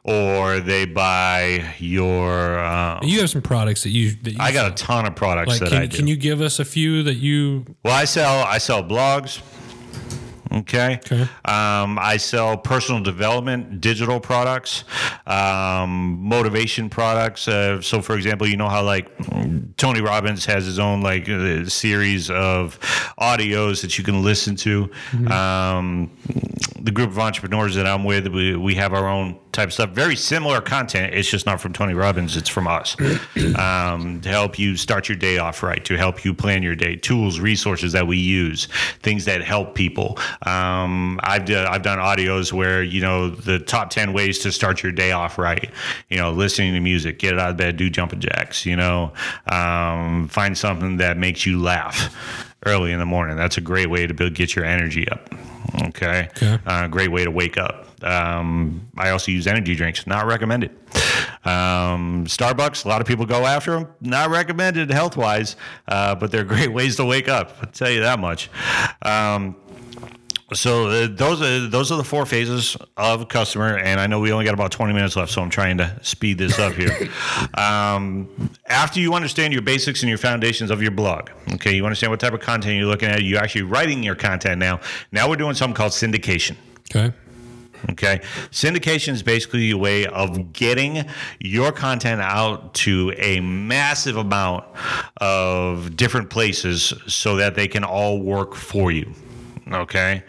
or they buy your. Uh, You have some products that you. That you I got a ton of products Like, that can, I do. can you give us a few that you? Well, I sell I sell blogs. Okay. Okay. Um, I sell personal development, digital products, um, motivation products. Uh, so, for example, you know how like Tony Robbins has his own like uh, series of audios that you can listen to. Um, the group of entrepreneurs that I'm with, we, we have our own type of stuff. Very similar content. It's just not from Tony Robbins. It's from us um, to help you start your day off right, to help you plan your day. Tools, resources that we use, things that help people. Um, I've d- I've done audios where you know the top ten ways to start your day off right. You know, listening to music, get out of bed, do jumping jacks. You know, um, find something that makes you laugh early in the morning. That's a great way to build, get your energy up. Okay. Okay. Uh, great way to wake up. Um, I also use energy drinks. Not recommended. Um, Starbucks. A lot of people go after them. Not recommended health wise, uh, but they're great ways to wake up. I'll tell you that much. Um, so uh, those are those are the four phases of customer, and I know we only got about twenty minutes left, so I'm trying to speed this up here. um, after you understand your basics and your foundations of your blog, okay, you understand what type of content you're looking at. You're actually writing your content now. Now we're doing something called syndication. Okay. Okay. Syndication is basically a way of getting your content out to a massive amount of different places so that they can all work for you. Okay.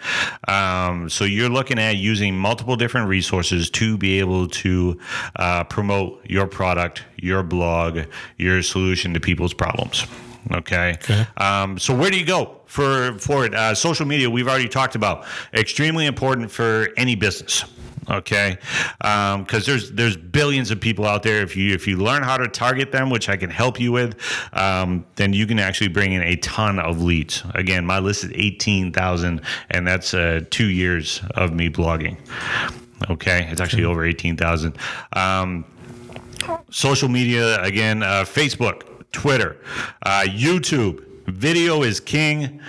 Um, so you're looking at using multiple different resources to be able to uh, promote your product, your blog, your solution to people's problems. Okay. Okay. Um, so where do you go for for it? Uh, social media we've already talked about. Extremely important for any business. Okay, because there's there's billions of people out there. If you if you learn how to target them, which I can help you with, um, then you can actually bring in a ton of leads. Again, my list is eighteen thousand, and that's uh, two years of me blogging. Okay, it's actually over eighteen thousand. Um, social media again uh, facebook twitter uh, youtube video is king.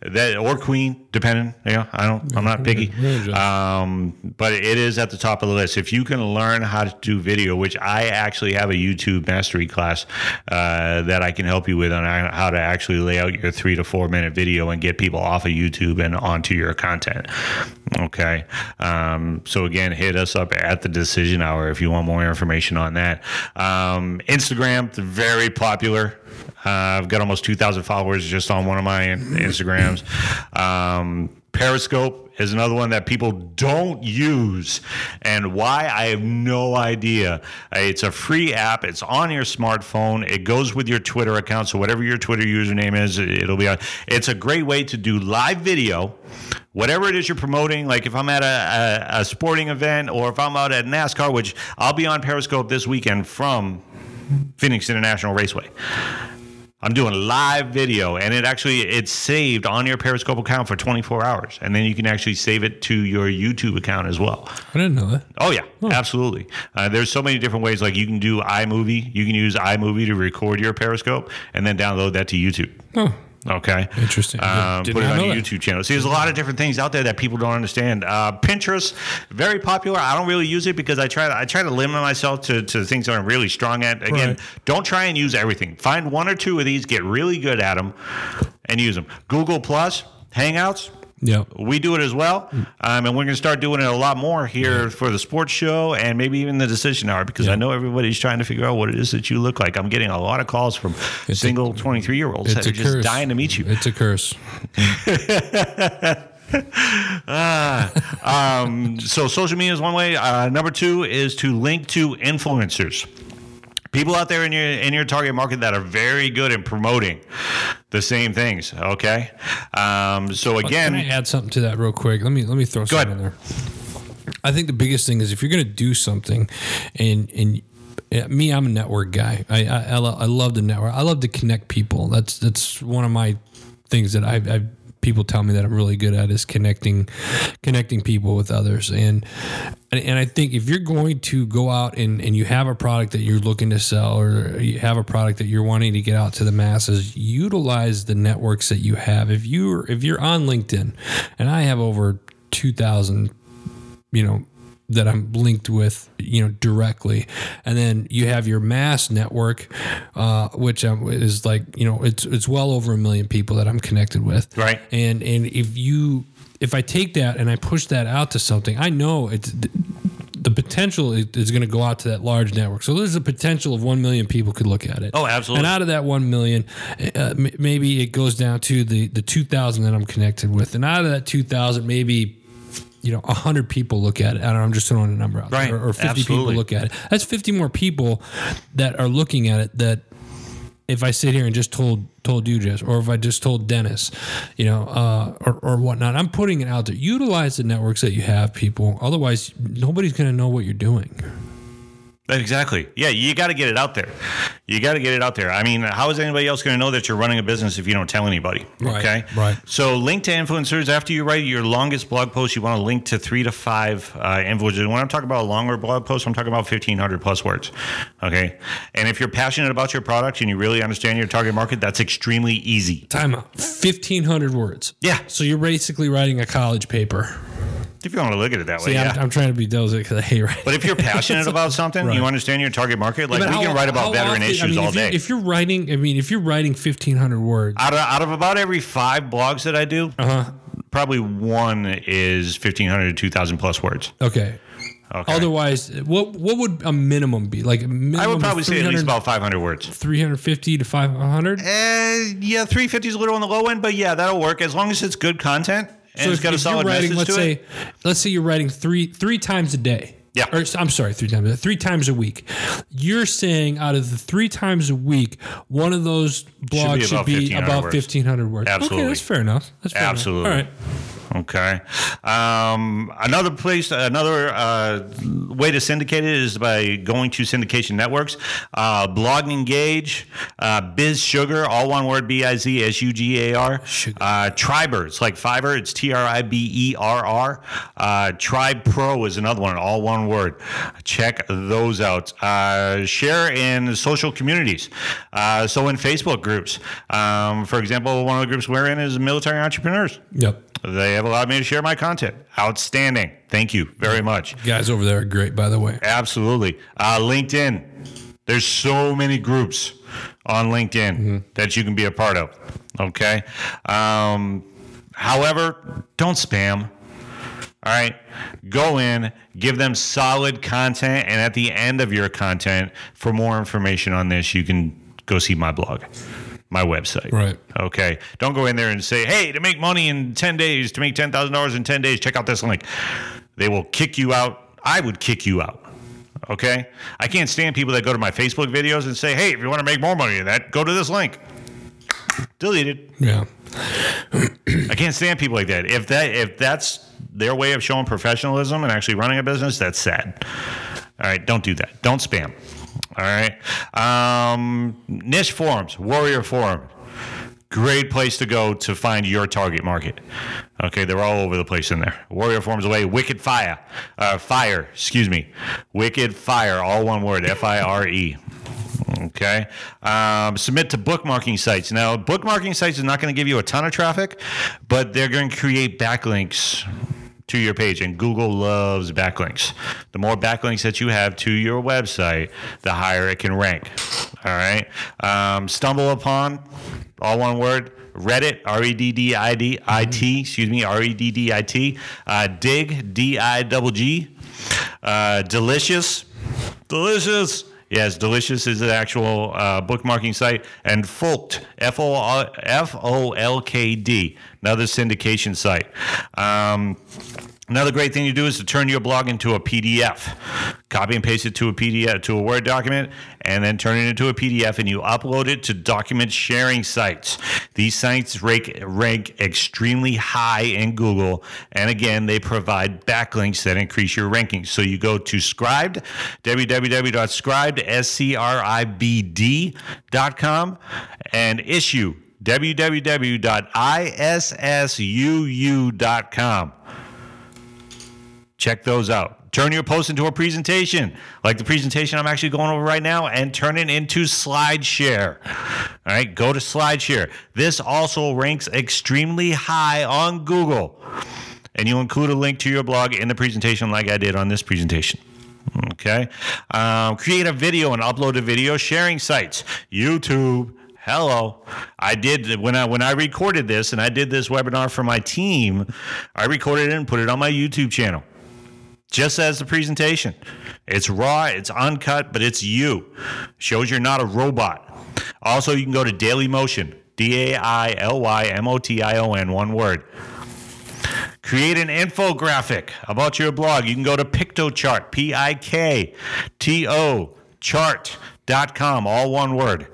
That or queen depending yeah i don't i'm not picky. um, but it is at the top of the list. If you can learn how to do video which i actually have a youtube mastery class uh, that i can help you with on how to actually lay out your three to four minute video and get people off of youtube and onto your content. Okay? Um, so again hit us up at the decision hour if you want more information on that. Um, instagram very popular I've got almost 2,000 followers just on one of my Instagrams. Um, Periscope is another one that people don't use. And why? I have no idea. Uh, It's a free app, it's on your smartphone, it goes with your Twitter account. So, whatever your Twitter username is, it'll be on. It's a great way to do live video. Whatever it is you're promoting, like if I'm at a, a, a sporting event or if I'm out at NASCAR, which I'll be on Periscope this weekend from Phoenix International Raceway. I'm doing live video, and it actually it's saved on your Periscope account for 24 hours, and then you can actually save it to your YouTube account as well. I didn't know that. Oh yeah, absolutely. Uh, there's so many different ways. Like you can do iMovie. You can use iMovie to record your Periscope, and then download that to YouTube. Oh, Okay. Interesting. Um, put it on your that. YouTube channel. See, there's a lot of different things out there that people don't understand. Uh, Pinterest, very popular. I don't really use it because I try to I try to limit myself to, to things that I'm really strong at. Again, Right. don't try and use everything. Find one or two of these, get really good at them, and use them. Google Plus, Hangouts. Yeah. We do it as well, um, and we're going to start doing it a lot more here for the sports show and maybe even the decision hour because I know everybody's trying to figure out what it is that you look like. I'm getting a lot of calls from a- single 23 year olds that are just curse. dying to meet you. It's a curse. Um, so social media is one way. Uh, number two is to link to influencers. People out there in your in your target market that are very good at promoting the same things. Okay, um, so again, Can I add something to that real quick? Let me let me throw something in there. I think the biggest thing is if you're going to do something, and and me, I'm a network guy. I I, I, lo- I love the network. I love to connect people. That's that's one of my things that I. I people tell me that I'm really good at is connecting connecting people with others. And and, I think if you're going to go out and, and you have a product that you're looking to sell or you have a product that you're wanting to get out to the masses utilize the networks that you have. If you're if you're on LinkedIn and I have over 2000 you know that I'm linked with, you know, directly, and then you have your mass network, uh, which um, is like, you know, it's it's well over a million people that I'm connected with, Right. And and if you if I take that and I push that out to something, I know it's the potential is, going to go out to that large network. So there's a potential of one million people could look at it. Oh, absolutely. And out of that one million, uh, maybe it goes down to the the two thousand that I'm connected with, and out of that two thousand, maybe you know, 100 people look at it. I don't know, I'm just throwing a number out. Right. Or, or 50 Absolutely. people look at it. That's 50 more people that are looking at it that if I sit here and just told told you just, or if I just told Dennis, you know, uh, or, or whatnot, I'm putting it out there. Utilize the networks that you have, people. Otherwise, nobody's going to know what you're doing. Exactly. Yeah, you got to get it out there. You got to get it out there. I mean, how is anybody else going to know that you're running a business if you don't tell anybody? Right, Okay. right. So, link to influencers. After you write your longest blog post, you want to link to three to five uh, influencers. When I'm talking about a longer blog post, I'm talking about 1,500 plus words. Okay. And if you're passionate about your product and you really understand your target market, that's extremely easy. Time out. 1,500 words. Yeah. So you're basically writing a college paper. If you want to look at it that way. See, yeah. I'm, I'm trying to be devil's because I hate writing. but if you're passionate about something, Right. you understand your target market, like But we how- can write about veteran often- I issues mean, all if you- day. if you're writing, I mean, if you're writing 1,500 words, out of, out of about every five blogs that I do, Uh-huh. probably one is 1,500 to 2,000 plus words. okay. Okay. Otherwise, what what would a minimum be? Like a minimum I would of probably say at least 300 about 500 words. 350 to 500. Uh, yeah, 350 is a little on the low end, but yeah, that'll work as long as it's good content and it's got a solid you're writing, message let's to say, it. let's say you're writing three three times a day. Yeah. Or I'm sorry, three times, three times a week. You're saying out of the three times a week, one of those blogs should about be 1,500 about words. 1,500 words. Absolutely. Okay, that's fair enough. That's fair enough. Absolutely. All right. Okay. Um, another place, another uh, way to syndicate it is by going to syndication networks. Uh, Blog Engage, uh, Biz Sugar, all one word, B I Z S U G A R. Sugar. Uh, Triberr, it's like Fiverr, it's T R I B E R R. Uh, Tribe Pro is another one, all one word. Check those out. Uh, share in social communities. Uh, so in Facebook groups, um, for example, one of the groups we're in is military entrepreneurs. Yep. They have allowed me to share my content. Outstanding. Thank you very much. Guys over there are great, by the way. Absolutely. Uh, LinkedIn. There's so many groups on LinkedIn that you can be a part of. Okay. Um, however, don't spam. All right. Go in, give them solid content, and at the end of your content, for more information on this, you can go see my blog, my website. Right. Okay. Don't go in there and say, hey, to make money in 10 days, to make $10,000 in 10 days, check out this link. They will kick you out. I would kick you out. Okay. I can't stand people that go to my Facebook videos and say, hey, if you want to make more money than that, go to this link. Deleted. Yeah. I can't stand people like that. If that if that's their way of showing professionalism and actually running a business, that's sad. All right, don't do that. Don't spam. All right. Um, niche forums, Warrior Forum. Great place to go to find your target market. Okay, they're all over the place in there. Warrior Forums away. Wicked Fire, uh, Fire. Excuse me. Wicked Fire. All one word. F I R E. Okay. Um, submit to bookmarking sites. Now, bookmarking sites is not going to give you a ton of traffic, but they're going to create backlinks to your page, and Google loves backlinks. The more backlinks that you have to your website, the higher it can rank. All right. Um, stumble upon, all one word. Reddit, R E D D I D I T, excuse me, R E D D I T. Uh, Digg, D I double G. Uh, delicious, delicious. Yes, Delicious as the actual uh, bookmarking site. And Folkd, F O L K D, another syndication site. Um, another great thing to do is to turn your blog into a PDF. Copy and paste it to a PDF, to a Word document, and then turn it into a PDF and you upload it to document sharing sites. These sites rank, rank extremely high in Google. And again, they provide backlinks that increase your rankings. So you go to Scribd, www.scribd, S-C-R-I-B-D.com, and Issuu, www.issuu.com. Check those out. Turn your post into a presentation, like the presentation I'm actually going over right now, and turn it into SlideShare. All right, go to SlideShare. This also ranks extremely high on Google. And you include a link to your blog in the presentation, like I did on this presentation. Okay. Um, create a video and upload a video sharing sites. YouTube. Hello. I did when I when I recorded this and I did this webinar for my team, I recorded it and put it on my YouTube channel. Just as the presentation. It's raw, it's uncut, but it's you. Shows you're not a robot. Also, you can go to Daily Motion, D A I L Y M O T I O N, one word Create an infographic about your blog. You can go to Piktochart, P I K T O chart.com, all one word.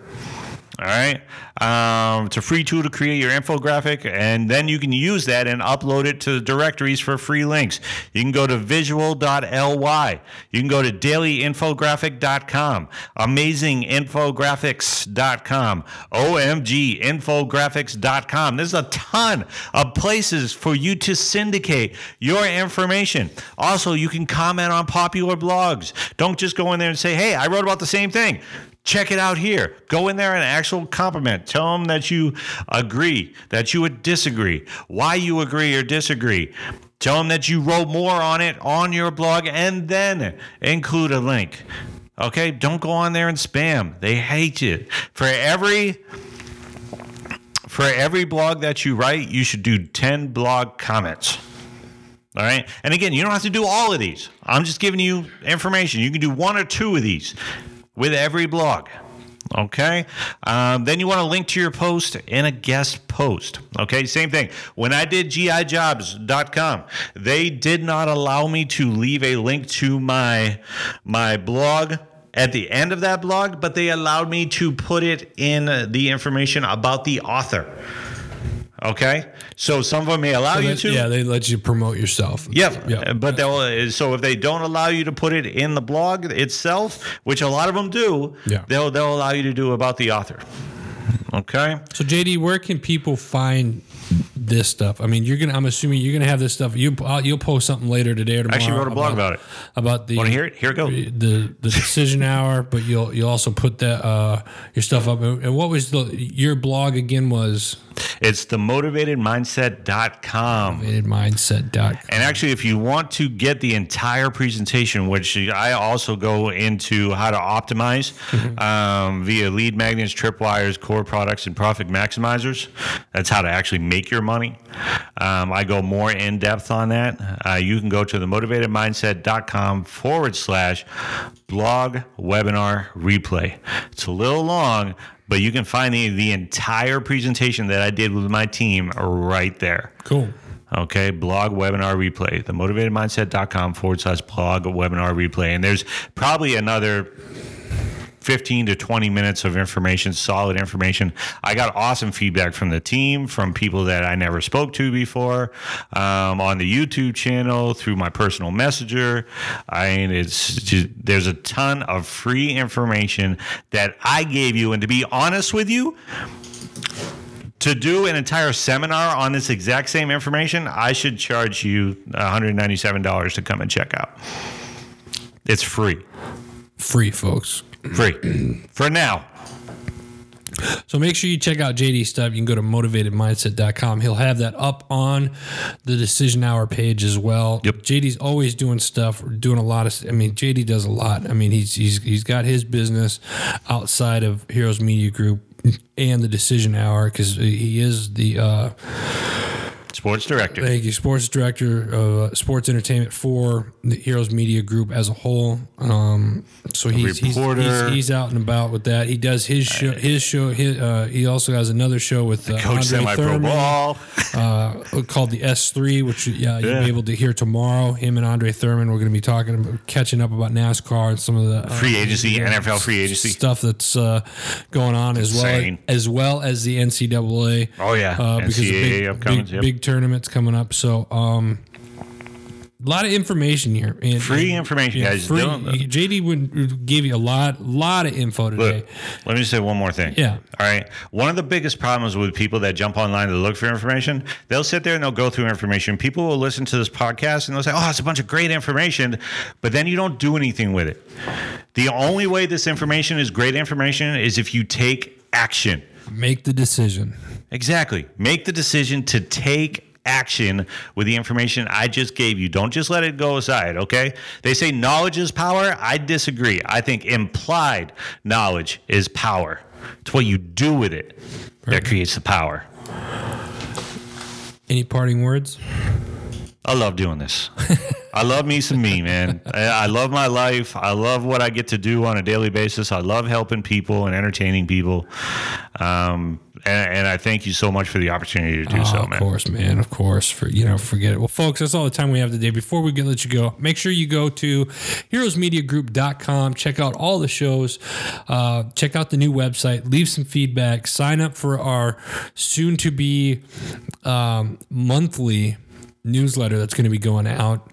All right. Um, it's a free tool to create your infographic, and then you can use that and upload it to directories for free links. You can go to visual.ly. You can go to dailyinfographic.com, amazinginfographics.com, omginfographics.com. There's a ton of places for you to syndicate your information. Also, you can comment on popular blogs. Don't just go in there and say, hey, I wrote about the same thing check it out here. Go in there and actual compliment. Tell them that you agree, that you would disagree, why you agree or disagree. Tell them that you wrote more on it on your blog and then include a link. Okay? Don't go on there and spam. They hate you. For every for every blog that you write, you should do 10 blog comments. All right. And again, you don't have to do all of these. I'm just giving you information. You can do one or two of these with every blog. Okay. Um, then you want to link to your post in a guest post. Okay. Same thing. When I did gijobs.com, they did not allow me to leave a link to my my blog at the end of that blog, but they allowed me to put it in the information about the author. Okay, so some of them may allow So you to. yeah, they let you promote yourself. Yep. Yeah. Uh, but they'll uh, so if they don't allow you to put it in the blog itself, which a lot of them do, Yeah. they'll they'll allow you to do about the author. Okay. So JD, where can people find this stuff? I mean, you're gonna. I'm assuming you're gonna have this stuff. You uh, you'll post something later today or tomorrow. Actually wrote a blog about it. About the Want to hear it? Here it goes. the the decision hour, but you'll you'll also put that uh, your stuff up. And what was the your blog again? Was It's the motivatedmindset.com. mindset.com. And actually, if you want to get the entire presentation, which I also go into how to optimize um, via lead magnets, tripwires, core products, and profit maximizers, that's how to actually make your money. Um, I go more in depth on that. Uh, you can go to the motivatedmindset.com forward slash blog webinar replay. It's a little long, but you can find the, the entire presentation that I did with my team right there. Cool. Okay, blog webinar replay, the motivatedmindset.com forward slash blog webinar replay. And there's probably another 15 to 20 minutes of information, solid information. I got awesome feedback from the team, from people that I never spoke to before, um, on the YouTube channel, through my personal messenger. I mean, it's just, there's a ton of free information that I gave you. And to be honest with you, to do an entire seminar on this exact same information, I should charge you $197 to come and check out. It's free. Free, folks. Free. For now. So make sure you check out JD stuff. You can go to motivatedmindset.com. He'll have that up on the decision hour page as well. Yep. JD's always doing stuff, doing a lot of I mean, JD does a lot. I mean, he's he's he's got his business outside of Heroes Media Group and the decision hour because he is the uh Sports director. Thank you, sports director of uh, sports entertainment for the Heroes Media Group as a whole. Um, so he's, he's, reporter. he's he's out and about with that. He does his show. His show. His, uh, he also has another show with uh, Coach Andre semi pro Thurman ball. uh, called the S3, which yeah, you'll Yeah. be able to hear tomorrow. Him and Andre Thurman. We're going to be talking, about, catching up about NASCAR and some of the uh, Free agency, NFL free agency. stuff that's uh, going on as well Insane. as well as the NCAA. Oh, yeah. uh, because NCAA big, upcoming, big, yep. big tournaments coming up. So, um, a lot of information here. And, Free information, yeah, guys. free- JD would give you a lot, lot of info today. Look, let me just say one more thing. Yeah. All right. One of the biggest problems with people that jump online to look for information, they'll sit there and they'll go through information. People will listen to this podcast and they'll say, oh, it's a bunch of great information, but then you don't do anything with it. The only way this information is great information is if you take action. Make the decision. Exactly. Make the decision to take action with the information I just gave you. Don't just let it go aside, okay? They say knowledge is power. I disagree. I think implied knowledge is power. It's what you do with it that creates the power. Any parting words? I love doing this. I love me some me, man. I, I love my life. I love what I get to do on a daily basis. I love helping people and entertaining people. Um, and, and I thank you so much for the opportunity to do Oh, so, man. of course, man. Of course. For you know, forget it. Well, folks, that's all the time we have today. Before we get let you go, make sure you go to heroesmediagroup.com. Check out all the shows. Uh, check out the new website. Leave some feedback. Sign up for our soon to be um, monthly newsletter that's going to be going out.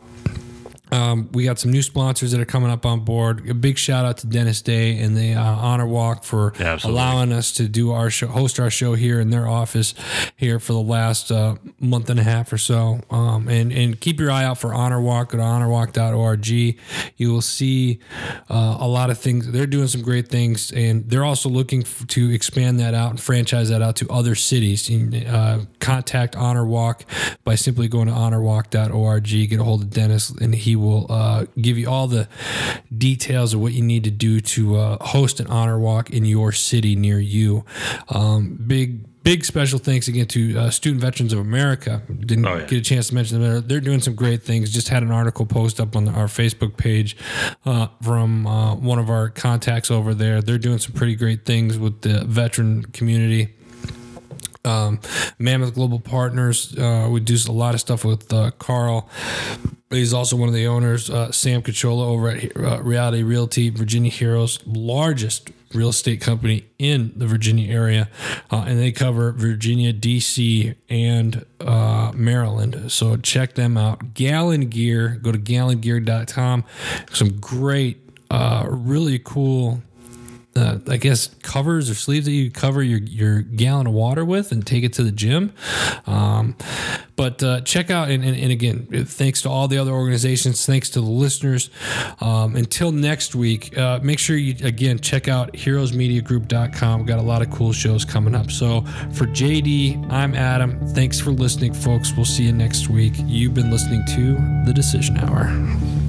Um, we got some new sponsors that are coming up on board. A big shout out to Dennis Day and the uh, Honor Walk for absolutely. allowing us to do our show, host our show here in their office here for the last uh, month and a half or so. Um, and and keep your eye out for Honor Walk. Go to honorwalk.org. You will see uh, a lot of things. They're doing some great things, and they're also looking f- to expand that out and franchise that out to other cities. Can, uh, contact Honor Walk by simply going to honorwalk.org. Get a hold of Dennis, and he will uh, give you all the details of what you need to do to uh, host an honor walk in your city near you. Um, big. Big special thanks again to uh, Student Veterans of America. Didn't Oh, yeah. get a chance to mention them. They're, they're doing some great things. Just had an article post up on our Facebook page uh, from uh, one of our contacts over there. They're doing some pretty great things with the veteran community um, Mammoth Global Partners. Uh, we do a lot of stuff with uh, Carl. He's also one of the owners, uh, Sam Cachola over at uh, Reality Realty, Virginia Heroes, largest real estate company in the Virginia area, uh, and they cover Virginia, D.C., and uh, Maryland. So check them out. Gallon Gear. Go to gallongear.com. Some great, uh, really cool uh, I guess covers or sleeves that you cover your your gallon of water with and take it to the gym. Um, but uh, check out and, and, and again, thanks to all the other organizations, thanks to the listeners. Um, until next week, uh, make sure you again check out heroesmediagroup.com. We've got a lot of cool shows coming up. So for JD, I'm Adam. Thanks for listening, folks. We'll see you next week. You've been listening to the Decision Hour.